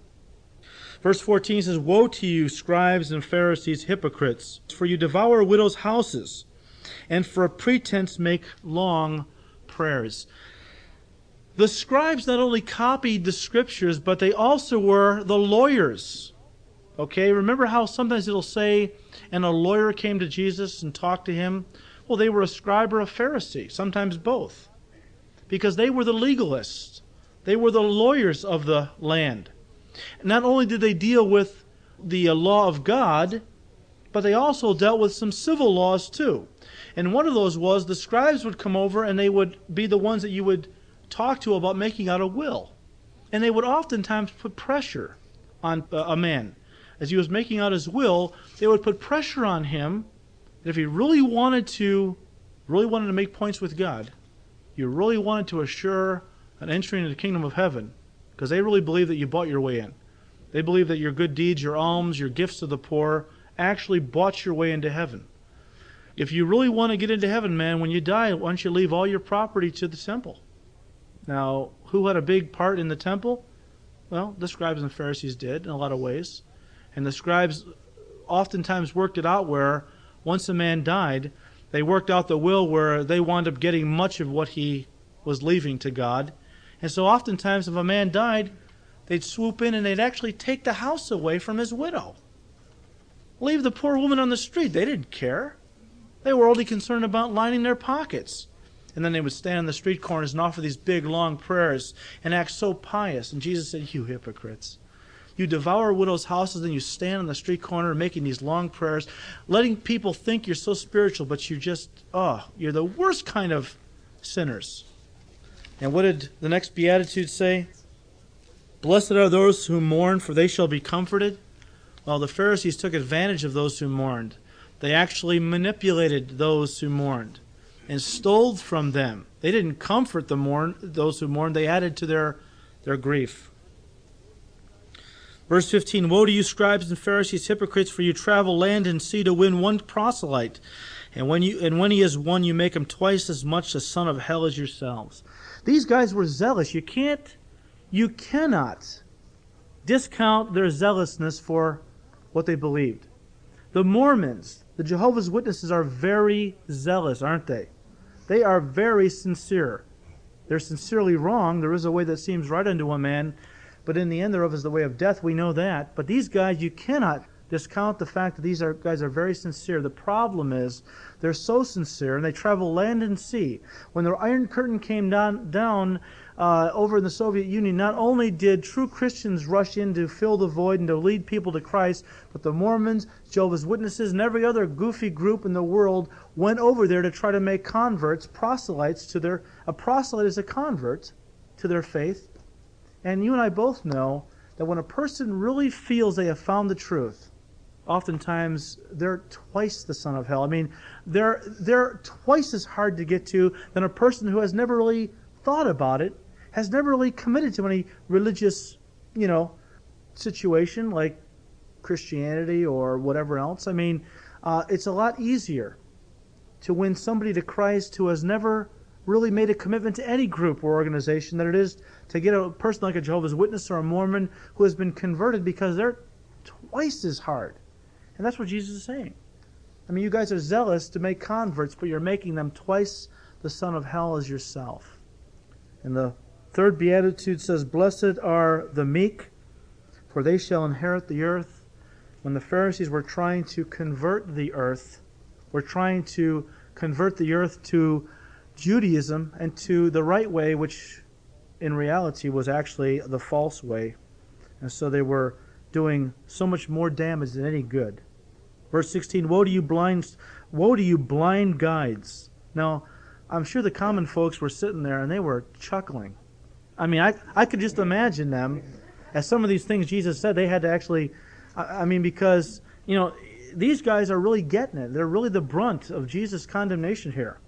A: Verse 14 says, Woe to you, scribes and Pharisees, hypocrites, for you devour widows' houses, and for a pretense make long prayers. The scribes not only copied the scriptures, but they also were the lawyers. Okay, remember how sometimes it'll say, and a lawyer came to Jesus and talked to him? Well, they were a scribe or a Pharisee, sometimes both, because they were the legalists. They were the lawyers of the land. Not only did they deal with the uh, law of God, but they also dealt with some civil laws too. And one of those was the scribes would come over and they would be the ones that you would talk to about making out a will. And they would oftentimes put pressure on uh, a man. As he was making out his will, they would put pressure on him that if he really wanted to, really wanted to make points with God, you really wanted to assure an entry into the kingdom of heaven, because they really believe that you bought your way in. They believe that your good deeds, your alms, your gifts to the poor actually bought your way into heaven. If you really want to get into heaven, man, when you die, why don't you leave all your property to the temple? Now, who had a big part in the temple? Well, the scribes and Pharisees did in a lot of ways. And the scribes oftentimes worked it out where once a man died, they worked out the will where they wound up getting much of what he was leaving to God and so oftentimes, if a man died, they'd swoop in and they'd actually take the house away from his widow. Leave the poor woman on the street. They didn't care. They were only concerned about lining their pockets. And then they would stand on the street corners and offer these big, long prayers and act so pious. And Jesus said, You hypocrites. You devour widows' houses and you stand on the street corner making these long prayers, letting people think you're so spiritual, but you're just, oh, you're the worst kind of sinners. And what did the next beatitude say? Blessed are those who mourn, for they shall be comforted. Well, the Pharisees took advantage of those who mourned. They actually manipulated those who mourned and stole from them. They didn't comfort the mourn, those who mourned, they added to their, their grief. Verse 15 Woe to you, scribes and Pharisees, hypocrites, for you travel land and sea to win one proselyte. And when, you, and when he is won, you make him twice as much a son of hell as yourselves. These guys were zealous. You can't, you cannot discount their zealousness for what they believed. The Mormons, the Jehovah's Witnesses are very zealous, aren't they? They are very sincere. They're sincerely wrong. There is a way that seems right unto a man, but in the end thereof is the way of death. We know that. But these guys, you cannot discount the fact that these are, guys are very sincere. The problem is they're so sincere and they travel land and sea. When the Iron Curtain came down, down uh, over in the Soviet Union, not only did true Christians rush in to fill the void and to lead people to Christ, but the Mormons, Jehovah's Witnesses, and every other goofy group in the world went over there to try to make converts, proselytes to their. A proselyte is a convert to their faith. And you and I both know that when a person really feels they have found the truth, oftentimes they're twice the son of hell. I mean, they're they're twice as hard to get to than a person who has never really thought about it, has never really committed to any religious, you know, situation like Christianity or whatever else. I mean, uh, it's a lot easier to win somebody to Christ who has never really made a commitment to any group or organization than it is to get a person like a Jehovah's Witness or a Mormon who has been converted because they're twice as hard. And that's what Jesus is saying. I mean, you guys are zealous to make converts, but you're making them twice the son of hell as yourself. And the third beatitude says, Blessed are the meek, for they shall inherit the earth. When the Pharisees were trying to convert the earth, were trying to convert the earth to Judaism and to the right way, which in reality was actually the false way. And so they were doing so much more damage than any good. Verse 16, woe to you blind woe to you blind guides. Now, I'm sure the common folks were sitting there and they were chuckling. I mean, I I could just imagine them as some of these things Jesus said, they had to actually I, I mean because, you know, these guys are really getting it. They're really the brunt of Jesus' condemnation here.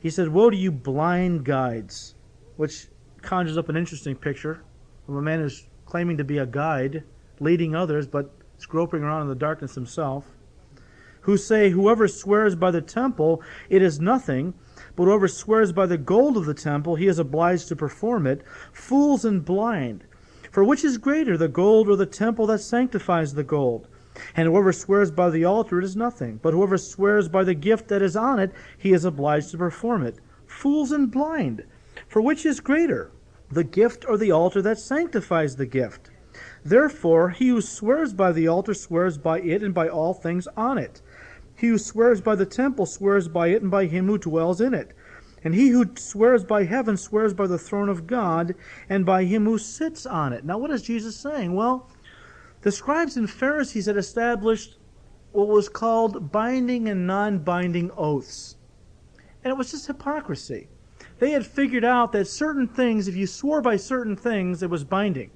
A: He said, Woe to you blind guides, which conjures up an interesting picture of a man who's claiming to be a guide, leading others, but is groping around in the darkness himself. Who say, Whoever swears by the temple, it is nothing, but whoever swears by the gold of the temple, he is obliged to perform it. Fools and blind! For which is greater, the gold or the temple that sanctifies the gold? And whoever swears by the altar, it is nothing. But whoever swears by the gift that is on it, he is obliged to perform it. Fools and blind! For which is greater, the gift or the altar that sanctifies the gift? Therefore, he who swears by the altar swears by it and by all things on it. He who swears by the temple swears by it and by him who dwells in it. And he who swears by heaven swears by the throne of God and by him who sits on it. Now, what is Jesus saying? Well, the scribes and Pharisees had established what was called binding and non binding oaths. And it was just hypocrisy. They had figured out that certain things, if you swore by certain things, it was binding.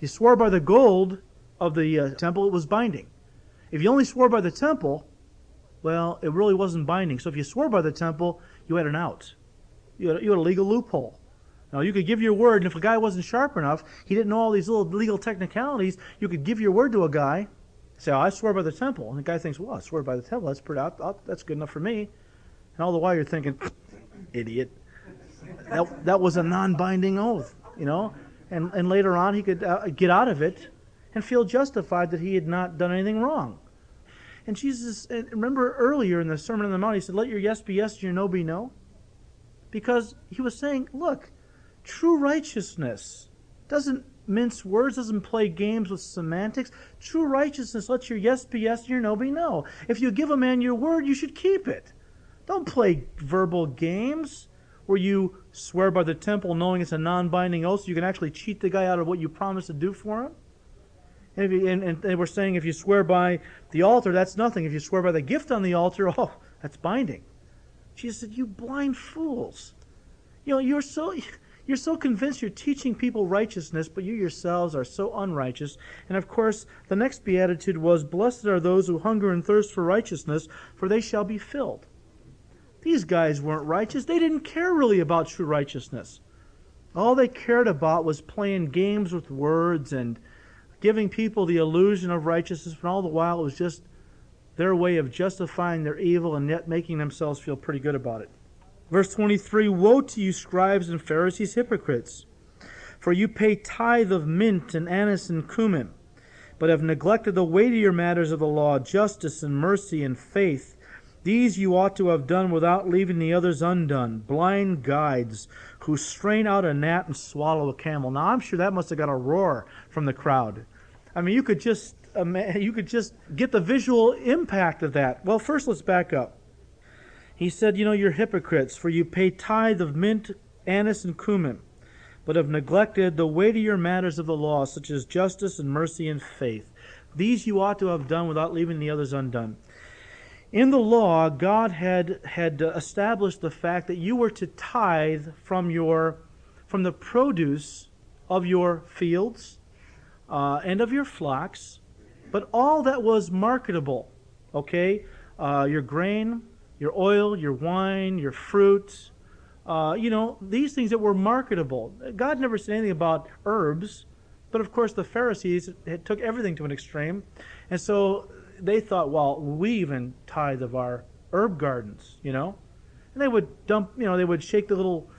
A: You swore by the gold of the uh, temple, it was binding. If you only swore by the temple, well, it really wasn't binding. So if you swore by the temple, you had an out. You had, you had a legal loophole. Now, you could give your word, and if a guy wasn't sharp enough, he didn't know all these little legal technicalities, you could give your word to a guy, say, oh, I swear by the temple. And the guy thinks, well, I swear by the temple. That's pretty, that's good enough for me. And all the while you're thinking, <coughs> idiot. That, that was a non binding oath, you know? And, and later on, he could uh, get out of it and feel justified that he had not done anything wrong. And Jesus, remember earlier in the Sermon on the Mount, he said, Let your yes be yes and your no be no. Because he was saying, Look, True righteousness doesn't mince words, doesn't play games with semantics. True righteousness lets your yes be yes and your no be no. If you give a man your word, you should keep it. Don't play verbal games where you swear by the temple knowing it's a non binding oath so you can actually cheat the guy out of what you promised to do for him. And, you, and, and, we're saying if you swear by the altar, that's nothing. If you swear by the gift on the altar, <laughs> oh, that's binding. Jesus said, You blind fools. You know, you're so <laughs> you're so convinced you're teaching people righteousness, but you yourselves are so unrighteous. And of course, the next beatitude was, Blessed are those who hunger and thirst for righteousness, for they shall be filled. These guys weren't righteous. They didn't care really about true righteousness. All they cared about was playing games with words and giving people the illusion of righteousness, and all the while it was just their way of justifying their evil and yet making themselves feel pretty good about it. Verse 23 Woe to you, scribes and Pharisees, hypocrites! For you pay tithe of mint and anise and cumin, but have neglected the weightier matters of the law, justice and mercy and faith. These you ought to have done without leaving the others undone. Blind guides who strain out a gnat and swallow a camel. Now I'm sure that must have got a roar from the crowd. I mean, you could just you could just get the visual impact of that. Well, first let's back up. He said, You know, you're hypocrites, for you pay tithe of mint, anise, and cumin, but have neglected the weightier matters of the law, such as justice and mercy and faith. These you ought to have done without leaving the others undone. In the law, God had, had established the fact that you were to tithe from, your, from the produce of your fields uh, and of your flocks, but all that was marketable, okay? Uh, your grain, your oil, your wine, your fruit, uh, you know, these things that were marketable. God never said anything about herbs, but of course the Pharisees took everything to an extreme, and so they thought, well, we even tithe of our herb gardens, you know, and they would dump, you know, they would shake the little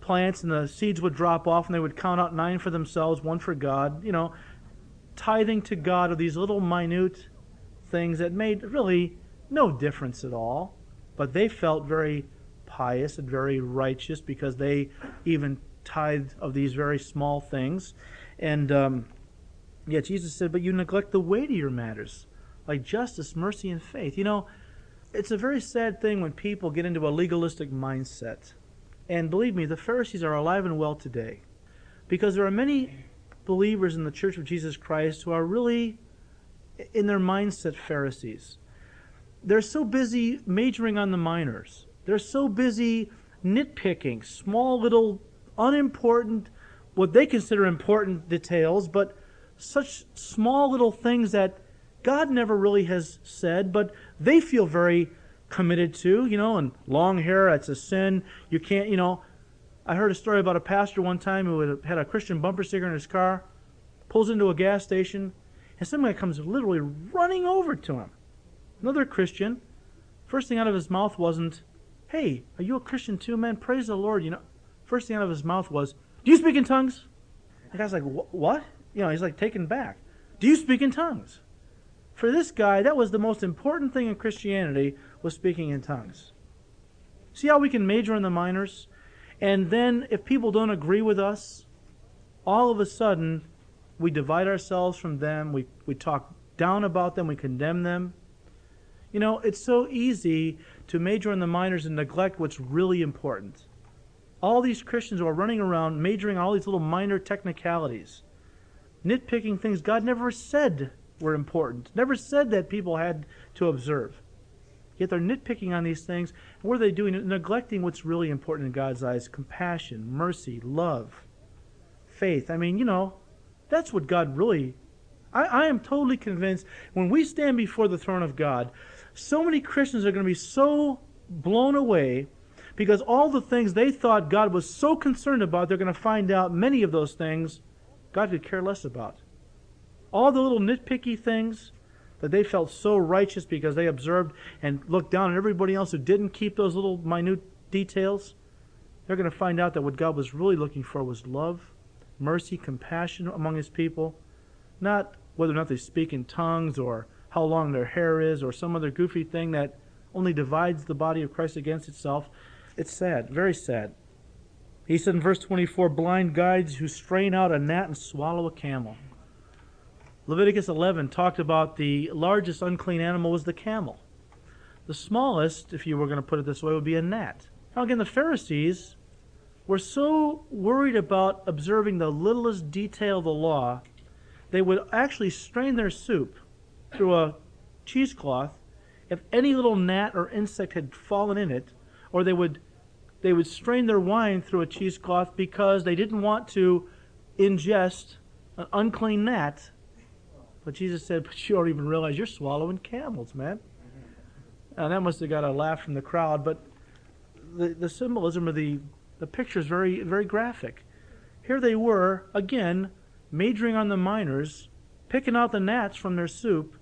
A: plants and the seeds would drop off, and they would count out nine for themselves, one for God, you know, tithing to God of these little minute things that made really no difference at all, but they felt very pious and very righteous because they even tithed of these very small things. And um, Jesus said, But you neglect the weightier matters like justice, mercy, and faith. You know, it's a very sad thing when people get into a legalistic mindset. And believe me, the Pharisees are alive and well today because there are many believers in the Church of Jesus Christ who are really, in their mindset, Pharisees. They're so busy majoring on the minors they're so busy nitpicking small little unimportant, what they consider important details, but such small little things that God never really has said, but they feel very committed to, you know, and long hair, that's a sin. You can't, you know. I heard a story about a pastor one time who had a Christian bumper sticker in his car, pulls into a gas station, and some guy comes literally running over to him. Another Christian. First thing out of his mouth wasn't, Hey, are you a Christian too, man? Praise the Lord. You know, first thing out of his mouth was, Do you speak in tongues? The guy's like, What? You know, he's like taken back. Do you speak in tongues? For this guy, that was the most important thing in Christianity was speaking in tongues. See how we can major in the minors? And then if people don't agree with us, all of a sudden we divide ourselves from them, we, we talk down about them, we condemn them. You know, it's so easy to major in the minors and neglect what's really important. All these Christians who are running around majoring all these little minor technicalities, nitpicking things God never said were important, never said that people had to observe. Yet they're nitpicking on these things. What are they doing? Neglecting what's really important in God's eyes compassion, mercy, love, faith. I mean, you know, that's what God really. I, I am totally convinced when we stand before the throne of God, so many Christians are going to be so blown away because all the things they thought God was so concerned about, they're going to find out many of those things God could care less about. All the little nitpicky things that they felt so righteous because they observed and looked down on everybody else who didn't keep those little minute details, they're going to find out that what God was really looking for was love, mercy, compassion among His people, not whether or not they speak in tongues or how long their hair is or some other goofy thing that only divides the body of Christ against itself. It's sad, very sad. He said in verse 24, blind guides who strain out a gnat and swallow a camel. Leviticus 11 talked about the largest unclean animal was the camel. The smallest, if you were going to put it this way, would be a gnat. Now, again, the Pharisees were so worried about observing the littlest detail of the law, they would actually strain their soup through a cheesecloth if any little gnat or insect had fallen in it, or they would they would strain their wine through a cheesecloth because they didn't want to ingest an unclean gnat. But Jesus said, But you don't even realize you're swallowing camels, man. And that must have got a laugh from the crowd, but the, the symbolism of the, the picture is very, very graphic. Here they were, again, majoring on the minors, picking out the gnats from their soup,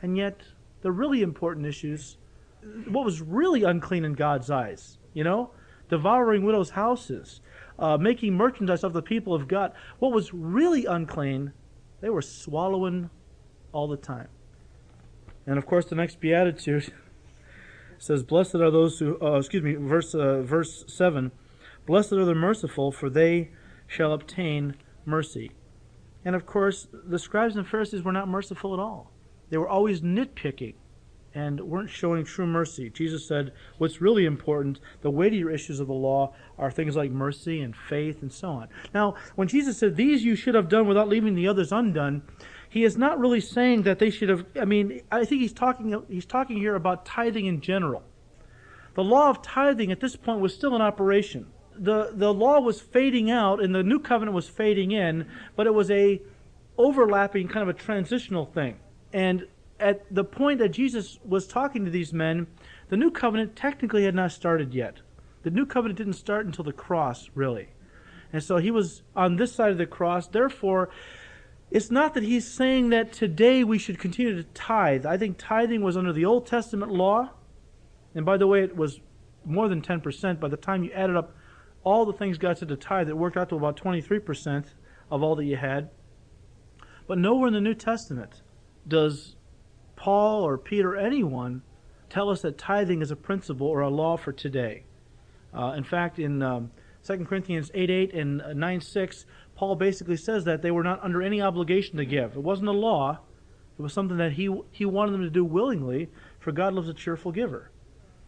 A: and yet the really important issues, what was really unclean in God's eyes, you know, devouring widows' houses, uh, making merchandise of the people of God, what was really unclean, they were swallowing all the time. And of course, the next beatitude <laughs> says, "Blessed are those who." Uh, excuse me, verse uh, verse seven. Blessed are the merciful, for they shall obtain mercy. And of course, the scribes and Pharisees were not merciful at all. They were always nitpicking and weren't showing true mercy. Jesus said what's really important, the weightier issues of the law, are things like mercy and faith and so on. Now, when Jesus said, These you should have done without leaving the others undone, he is not really saying that they should have. I mean, I think he's talking, he's talking here about tithing in general. The law of tithing at this point was still in operation. The, the law was fading out and the new covenant was fading in, but it was a overlapping kind of a transitional thing. And at the point that Jesus was talking to these men, the new covenant technically had not started yet. The new covenant didn't start until the cross, really. And so he was on this side of the cross. Therefore, it's not that he's saying that today we should continue to tithe. I think tithing was under the Old Testament law. And by the way, it was more than 10%. By the time you added up all the things God said to tithe, it worked out to about 23% of all that you had. But nowhere in the New Testament does Paul or Peter or anyone tell us that tithing is a principle or a law for today. Uh, in fact, in um, 2 Corinthians 8 8 and 9 6, Paul basically says that they were not under any obligation to give. It wasn't a law, it was something that he, he wanted them to do willingly, for God loves a cheerful giver.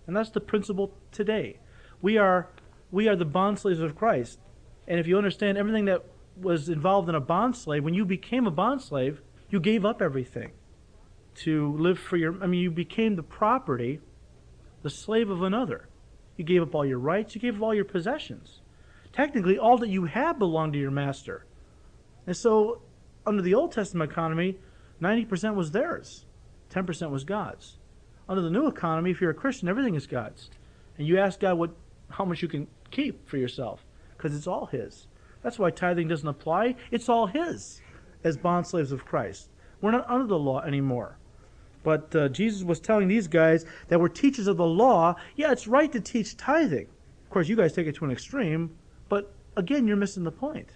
A: And that's the principle today. We are, we are the bond slaves of Christ. And if you understand everything that was involved in a bond slave, when you became a bond slave, you gave up everything to live for your. I mean, you became the property, the slave of another. You gave up all your rights, you gave up all your possessions. Technically, all that you had belonged to your master. And so, under the Old Testament economy, 90% was theirs, 10% was God's. Under the new economy, if you're a Christian, everything is God's. And you ask God what, how much you can keep for yourself, because it's all His. That's why tithing doesn't apply. It's all His as bond slaves of Christ. We're not under the law anymore. But uh, Jesus was telling these guys that were teachers of the law, yeah, it's right to teach tithing. Of course, you guys take it to an extreme, but again, you're missing the point.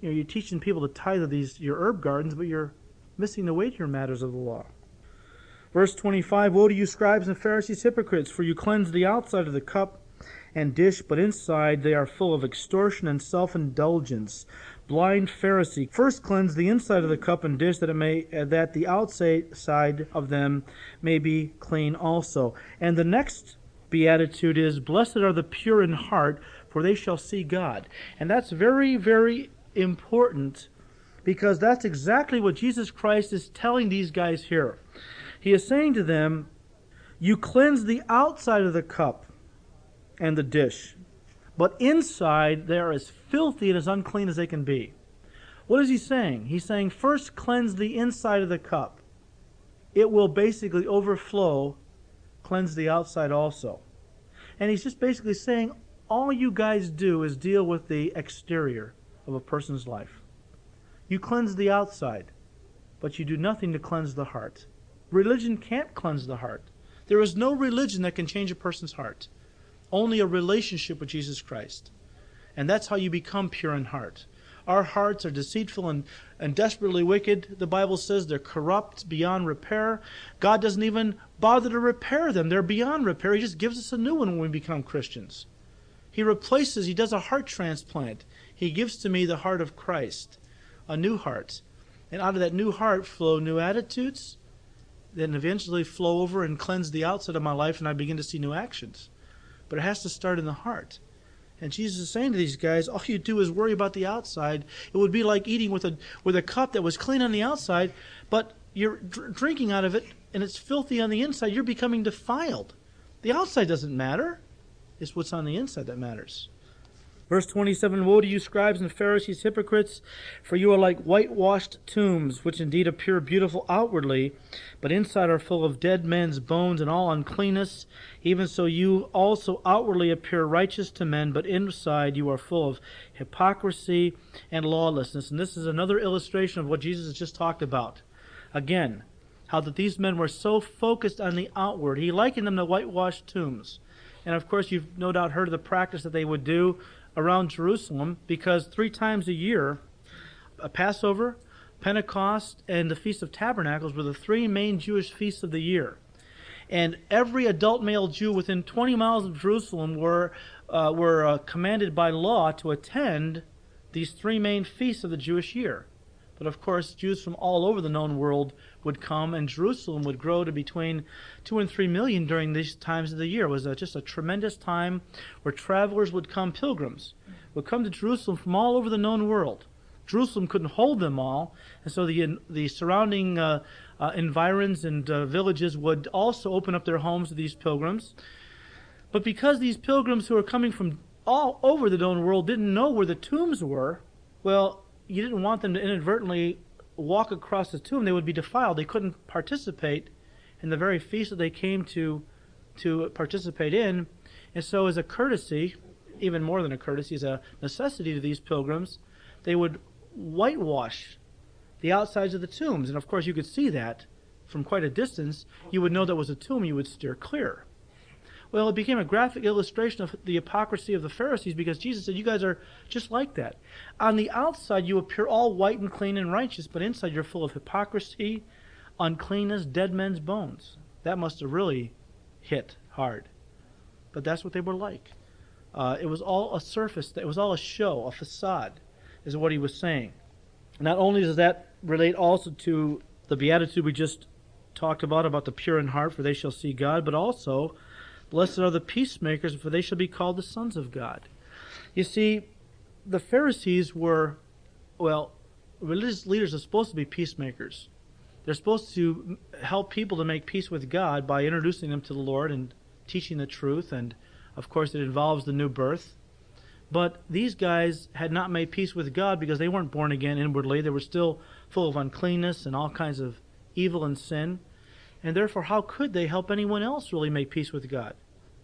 A: You know, you're teaching people to tithe of these your herb gardens, but you're missing the weightier matters of the law. Verse 25 Woe to you, scribes and Pharisees, hypocrites, for you cleanse the outside of the cup and dish, but inside they are full of extortion and self indulgence blind Pharisee, first cleanse the inside of the cup and dish that it may uh, that the outside side of them may be clean also. And the next beatitude is blessed are the pure in heart, for they shall see God. And that's very very important because that's exactly what Jesus Christ is telling these guys here. He is saying to them, you cleanse the outside of the cup and the dish but inside they are as filthy and as unclean as they can be. What is he saying? He's saying, first cleanse the inside of the cup. It will basically overflow, cleanse the outside also. And he's just basically saying, all you guys do is deal with the exterior of a person's life. You cleanse the outside, but you do nothing to cleanse the heart. Religion can't cleanse the heart. There is no religion that can change a person's heart only a relationship with Jesus Christ. And that's how you become pure in heart. Our hearts are deceitful and, and desperately wicked. The Bible says they're corrupt beyond repair. God doesn't even bother to repair them. They're beyond repair. He just gives us a new one when we become Christians. He replaces, He does a heart transplant. He gives to me the heart of Christ, a new heart. And out of that new heart flow new attitudes, then eventually flow over and cleanse the outside of my life, and I begin to see new actions but it has to start in the heart. And Jesus is saying to these guys, all you do is worry about the outside. It would be like eating with a with a cup that was clean on the outside, but you're dr- drinking out of it and it's filthy on the inside. You're becoming defiled. The outside doesn't matter. It's what's on the inside that matters. Verse 27 Woe to you, scribes and Pharisees, hypocrites, for you are like whitewashed tombs, which indeed appear beautiful outwardly, but inside are full of dead men's bones and all uncleanness. Even so, you also outwardly appear righteous to men, but inside you are full of hypocrisy and lawlessness. And this is another illustration of what Jesus has just talked about. Again, how that these men were so focused on the outward. He likened them to whitewashed tombs. And of course, you've no doubt heard of the practice that they would do around Jerusalem because three times a year, a Passover, Pentecost, and the Feast of Tabernacles were the three main Jewish feasts of the year. And every adult male Jew within 20 miles of Jerusalem were, uh, were uh, commanded by law to attend these three main feasts of the Jewish year But of course, Jews from all over the known world would come, and Jerusalem would grow to between two and three million during these times of the year. It was a, just a tremendous time where travelers would come, pilgrims would come to Jerusalem from all over the known world. Jerusalem couldn't hold them all, and so the the surrounding uh, uh, environs and uh, villages would also open up their homes to these pilgrims. But because these pilgrims who were coming from all over the known world didn't know where the tombs were, well, you didn't want them to inadvertently walk across the tomb. They would be defiled. They couldn't participate in the very feast that they came to to participate in. And so, as a courtesy, even more than a courtesy, as a necessity to these pilgrims, they would whitewash the outsides of the tombs. And of course, you could see that from quite a distance. You would know that was a tomb. You would steer clear. Well, it became a graphic illustration of the hypocrisy of the Pharisees because Jesus said, You guys are just like that. On the outside, you appear all white and clean and righteous, but inside, you're full of hypocrisy, uncleanness, dead men's bones. That must have really hit hard. But that's what they were like. Uh, it was all a surface, it was all a show, a facade, is what he was saying. Not only does that relate also to the beatitude we just talked about, about the pure in heart, for they shall see God, but also Blessed are the peacemakers, for they shall be called the sons of God. You see, the Pharisees were, well, religious leaders are supposed to be peacemakers. They're supposed to help people to make peace with God by introducing them to the Lord and teaching the truth, and of course, it involves the new birth. But these guys had not made peace with God because they weren't born again inwardly. They were still full of uncleanness and all kinds of evil and sin and therefore, how could they help anyone else really make peace with God?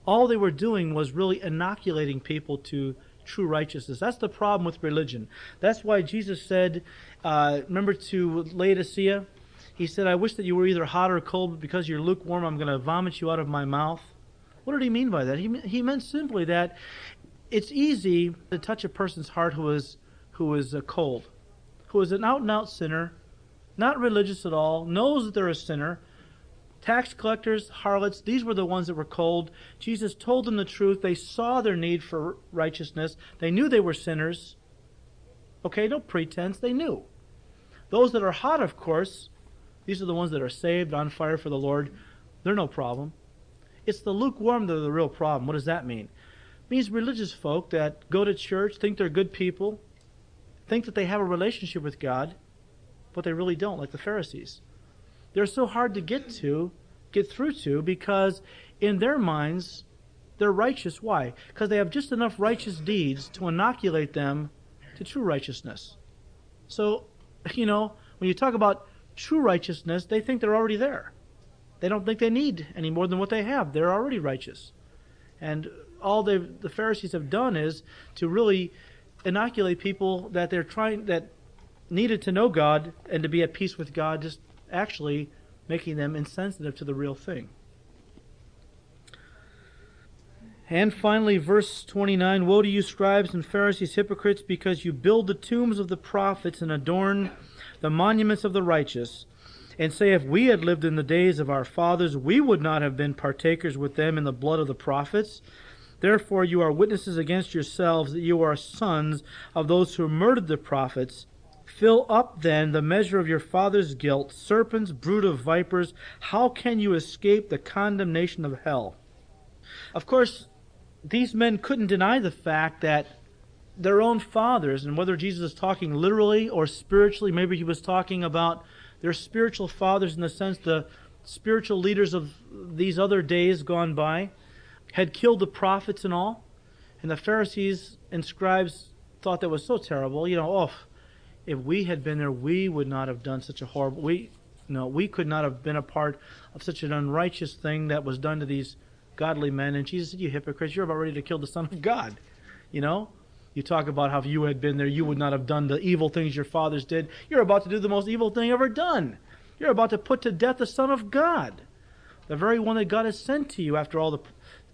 A: All they were doing was really inoculating people to true righteousness. That's the problem with religion. That's why Jesus said, uh, remember to Laodicea, he said, I wish that you were either hot or cold, but because you're lukewarm, I'm going to vomit you out of my mouth. What did he mean by that? He, he meant simply that it's easy to touch a person's heart who is, who is uh, cold, who is an out and out sinner, not religious at all, knows that they're a sinner, Tax collectors, harlots, these were the ones that were cold. Jesus told them the truth. They saw their need for righteousness. They knew they were sinners. Okay, no pretense. They knew. Those that are hot, of course, these are the ones that are saved, on fire for the Lord. They're no problem. It's the lukewarm that are the real problem. What does that mean? It means religious folk that go to church, think they're good people, think that they have a relationship with God, but they really don't, like the Pharisees they're so hard to get to, get through to, because in their minds, they're righteous. Why? Because they have just enough righteous deeds to inoculate them to true righteousness. So, you know, when you talk about true righteousness, they think they're already there. They don't think they need any more than what they have. They're already righteous. And all the Pharisees have done is to really inoculate people that they're trying that needed to know God and to be at peace with God just actually making them insensitive to the real thing. And finally, verse 29 Woe to you, scribes and Pharisees, hypocrites, because you build the tombs of the prophets and adorn the monuments of the righteous, and say, If we had lived in the days of our fathers, we would not have been partakers with them in the blood of the prophets. Therefore, you are witnesses against yourselves that you are sons of those who murdered the prophets. Fill up then the measure of your father's guilt, serpents, brood of vipers. How can you escape the condemnation of hell? Of course, these men couldn't deny the fact that their own fathers, and whether Jesus is talking literally or spiritually, maybe he was talking about their spiritual fathers in the sense the spiritual leaders of these other days gone by, had killed the prophets and all. And the Pharisees and scribes thought that was so terrible. You know, oh, if we had been there, we would not have done such a horrible. We no, we could not have been a part of such an unrighteous thing that was done to these godly men. And Jesus said, "You hypocrites! You're about ready to kill the Son of God." You know, you talk about how if you had been there, you would not have done the evil things your fathers did. You're about to do the most evil thing ever done. You're about to put to death the Son of God, the very one that God has sent to you after all the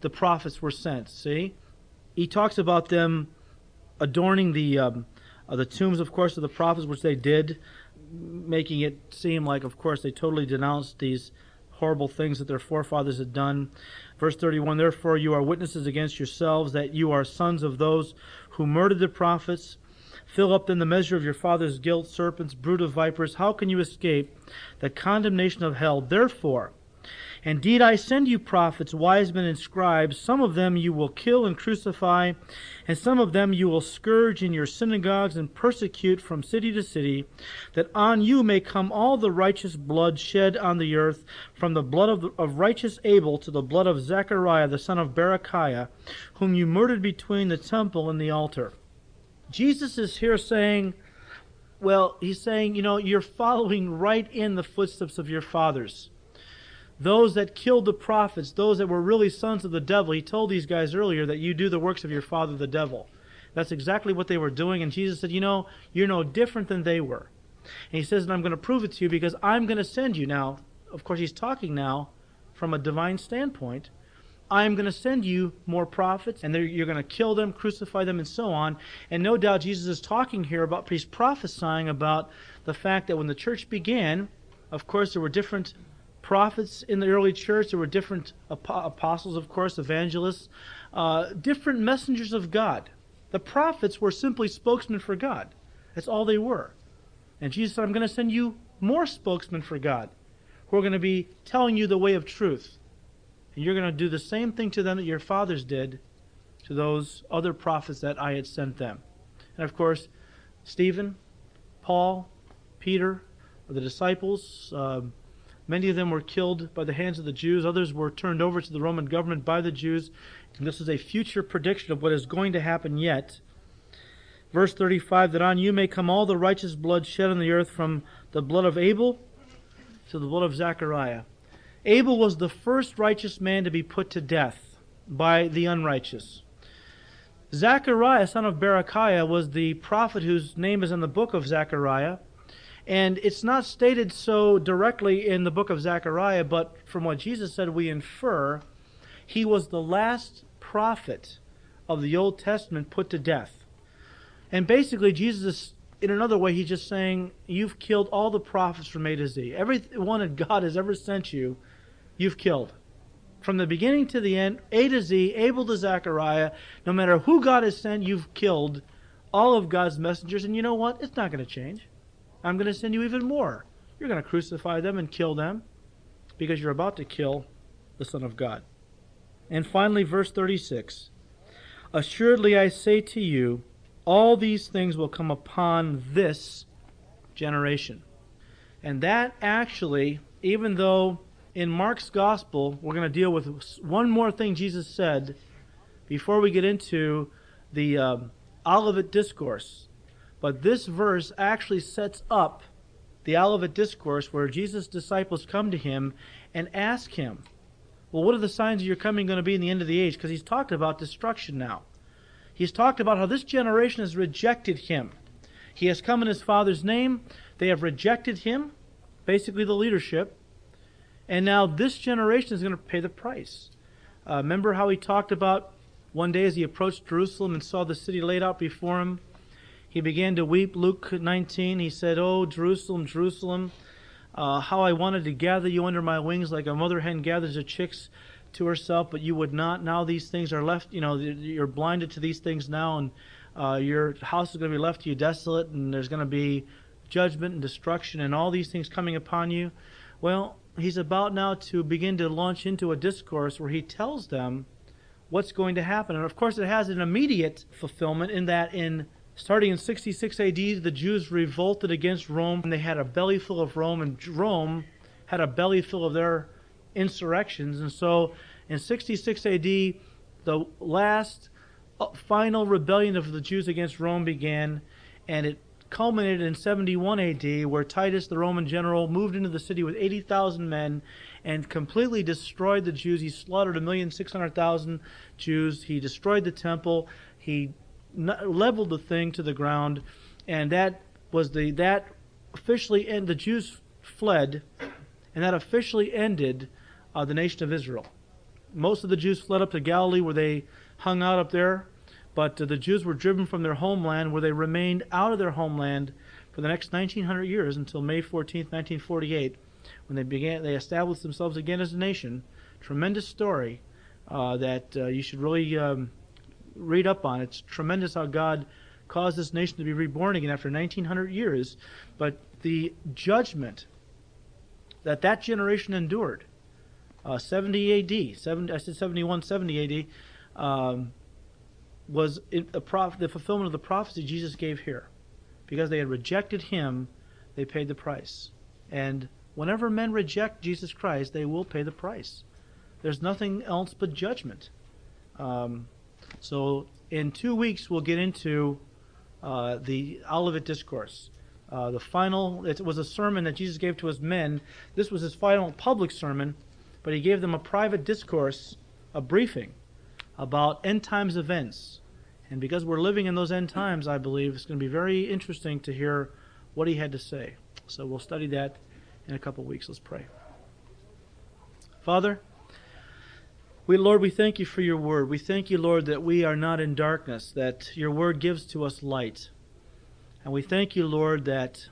A: the prophets were sent. See, he talks about them adorning the um, uh, the tombs, of course, of the prophets, which they did, making it seem like, of course, they totally denounced these horrible things that their forefathers had done. Verse 31 Therefore, you are witnesses against yourselves that you are sons of those who murdered the prophets. Fill up then the measure of your father's guilt, serpents, brood of vipers. How can you escape the condemnation of hell? Therefore, Indeed, I send you prophets, wise men, and scribes. Some of them you will kill and crucify, and some of them you will scourge in your synagogues and persecute from city to city, that on you may come all the righteous blood shed on the earth, from the blood of, of righteous Abel to the blood of Zechariah the son of Berechiah, whom you murdered between the temple and the altar. Jesus is here saying, well, he's saying, you know, you're following right in the footsteps of your fathers those that killed the prophets, those that were really sons of the devil. He told these guys earlier that you do the works of your father, the devil. That's exactly what they were doing. And Jesus said, You know, you're no different than they were. And he says, And I'm going to prove it to you because I'm going to send you. Now, of course, he's talking now from a divine standpoint. I'm going to send you more prophets, and you're going to kill them, crucify them, and so on. And no doubt Jesus is talking here about, he's prophesying about the fact that when the church began, of course, there were different prophets in the early church. There were different apostles, of course, evangelists, uh, different messengers of God. The prophets were simply spokesmen for God. That's all they were. And Jesus said, I'm going to send you more spokesmen for God who are going to be telling you the way of truth. And you're going to do the same thing to them that your fathers did to those other prophets that I had sent them. And of course, Stephen, Paul, Peter, the disciples, um, Many of them were killed by the hands of the Jews, others were turned over to the Roman government by the Jews. And this is a future prediction of what is going to happen yet. Verse 35 that on you may come all the righteous blood shed on the earth from the blood of Abel to the blood of Zechariah. Abel was the first righteous man to be put to death by the unrighteous. Zechariah, son of Berechiah, was the prophet whose name is in the book of Zechariah. And it's not stated so directly in the book of Zechariah, but from what Jesus said, we infer he was the last prophet of the Old Testament put to death. And basically, Jesus in another way, he's just saying, You've killed all the prophets from A to Z. Everyone that God has ever sent you, you've killed. From the beginning to the end, A to Z, Abel to Zechariah, no matter who God has sent, you've killed all of God's messengers. And you know what? It's not going to change. I'm going to send you even more. You're going to crucify them and kill them because you're about to kill the Son of God. And finally, verse 36 Assuredly I say to you, all these things will come upon this generation. And that actually, even though in Mark's gospel, we're going to deal with one more thing Jesus said before we get into the um, Olivet Discourse. But this verse actually sets up the Olivet Discourse where Jesus' disciples come to him and ask him, Well, what are the signs of your coming going to be in the end of the age? Because he's talked about destruction now. He's talked about how this generation has rejected him. He has come in his Father's name. They have rejected him, basically the leadership. And now this generation is going to pay the price. Uh, remember how he talked about one day as he approached Jerusalem and saw the city laid out before him? He began to weep. Luke 19, he said, Oh, Jerusalem, Jerusalem, uh, how I wanted to gather you under my wings like a mother hen gathers her chicks to herself, but you would not. Now these things are left, you know, you're blinded to these things now, and uh, your house is going to be left to you desolate, and there's going to be judgment and destruction and all these things coming upon you. Well, he's about now to begin to launch into a discourse where he tells them what's going to happen. And of course, it has an immediate fulfillment in that in Starting in 66 AD, the Jews revolted against Rome, and they had a belly full of Rome, and Rome had a belly full of their insurrections. And so in 66 AD, the last uh, final rebellion of the Jews against Rome began, and it culminated in 71 AD, where Titus, the Roman general, moved into the city with 80,000 men and completely destroyed the Jews. He slaughtered a million six hundred thousand Jews. He destroyed the temple. He leveled the thing to the ground, and that was the that officially end. The Jews fled, and that officially ended uh, the nation of Israel. Most of the Jews fled up to Galilee, where they hung out up there, but uh, the Jews were driven from their homeland, where they remained out of their homeland for the next 1900 years until May 14, 1948, when they began. They established themselves again as a nation. Tremendous story uh, that uh, you should really um, read up on. It's tremendous how God caused this nation to be reborn again after 1900 years, but the judgment that that generation endured, uh, 70 AD, 70, I said 71, 70 AD, um, was prof- the fulfillment of the prophecy Jesus gave here. Because they had rejected him, they paid the price. And whenever men reject Jesus Christ, they will pay the price. There's nothing else but judgment. Um, so in two weeks, we'll get into uh, the Olivet Discourse. Uh, the final, it was a sermon that Jesus gave to his men. This was his final public sermon, but he gave them a private discourse, a briefing about end times events. And because we're living in those end times, I believe it's going to be very interesting to hear what he had to say. So we'll study that in a couple weeks. Let's pray. Father, we, Lord, we thank you for your word. We thank you, Lord, that we are not in darkness, that your word gives to us light. And we thank you, Lord, that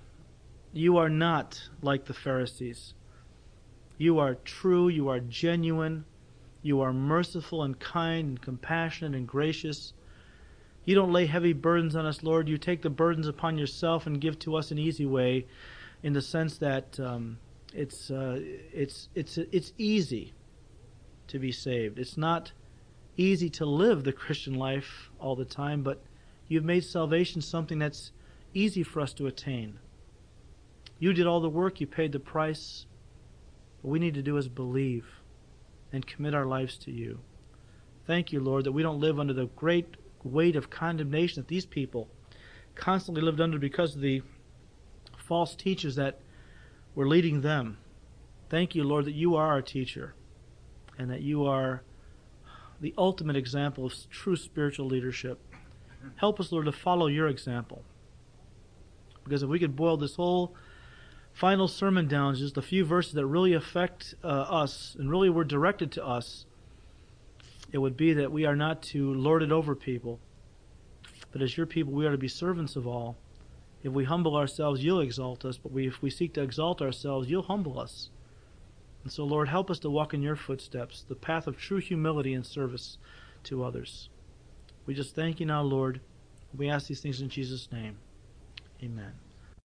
A: you are not like the Pharisees. You are true, you are genuine, you are merciful and kind and compassionate and gracious. You don't lay heavy burdens on us, Lord. You take the burdens upon yourself and give to us an easy way in the sense that um, it's, uh, it's, it's, it's easy to be saved. It's not easy to live the Christian life all the time, but you've made salvation something that's easy for us to attain. You did all the work, you paid the price. What we need to do is believe and commit our lives to you. Thank you, Lord, that we don't live under the great weight of condemnation that these people constantly lived under because of the false teachers that were leading them. Thank you, Lord, that you are our teacher and that you are the ultimate example of true spiritual leadership. Help us, Lord, to follow your example. Because if we could boil this whole final sermon down to just a few verses that really affect uh, us and really were directed to us, it would be that we are not to lord it over people, but as your people, we are to be servants of all. If we humble ourselves, you'll exalt us, but we, if we seek to exalt ourselves, you'll humble us. And so, Lord, help us to walk in your footsteps, the path of true humility and service to others. We just thank you now, Lord. We ask these things in Jesus' name. Amen.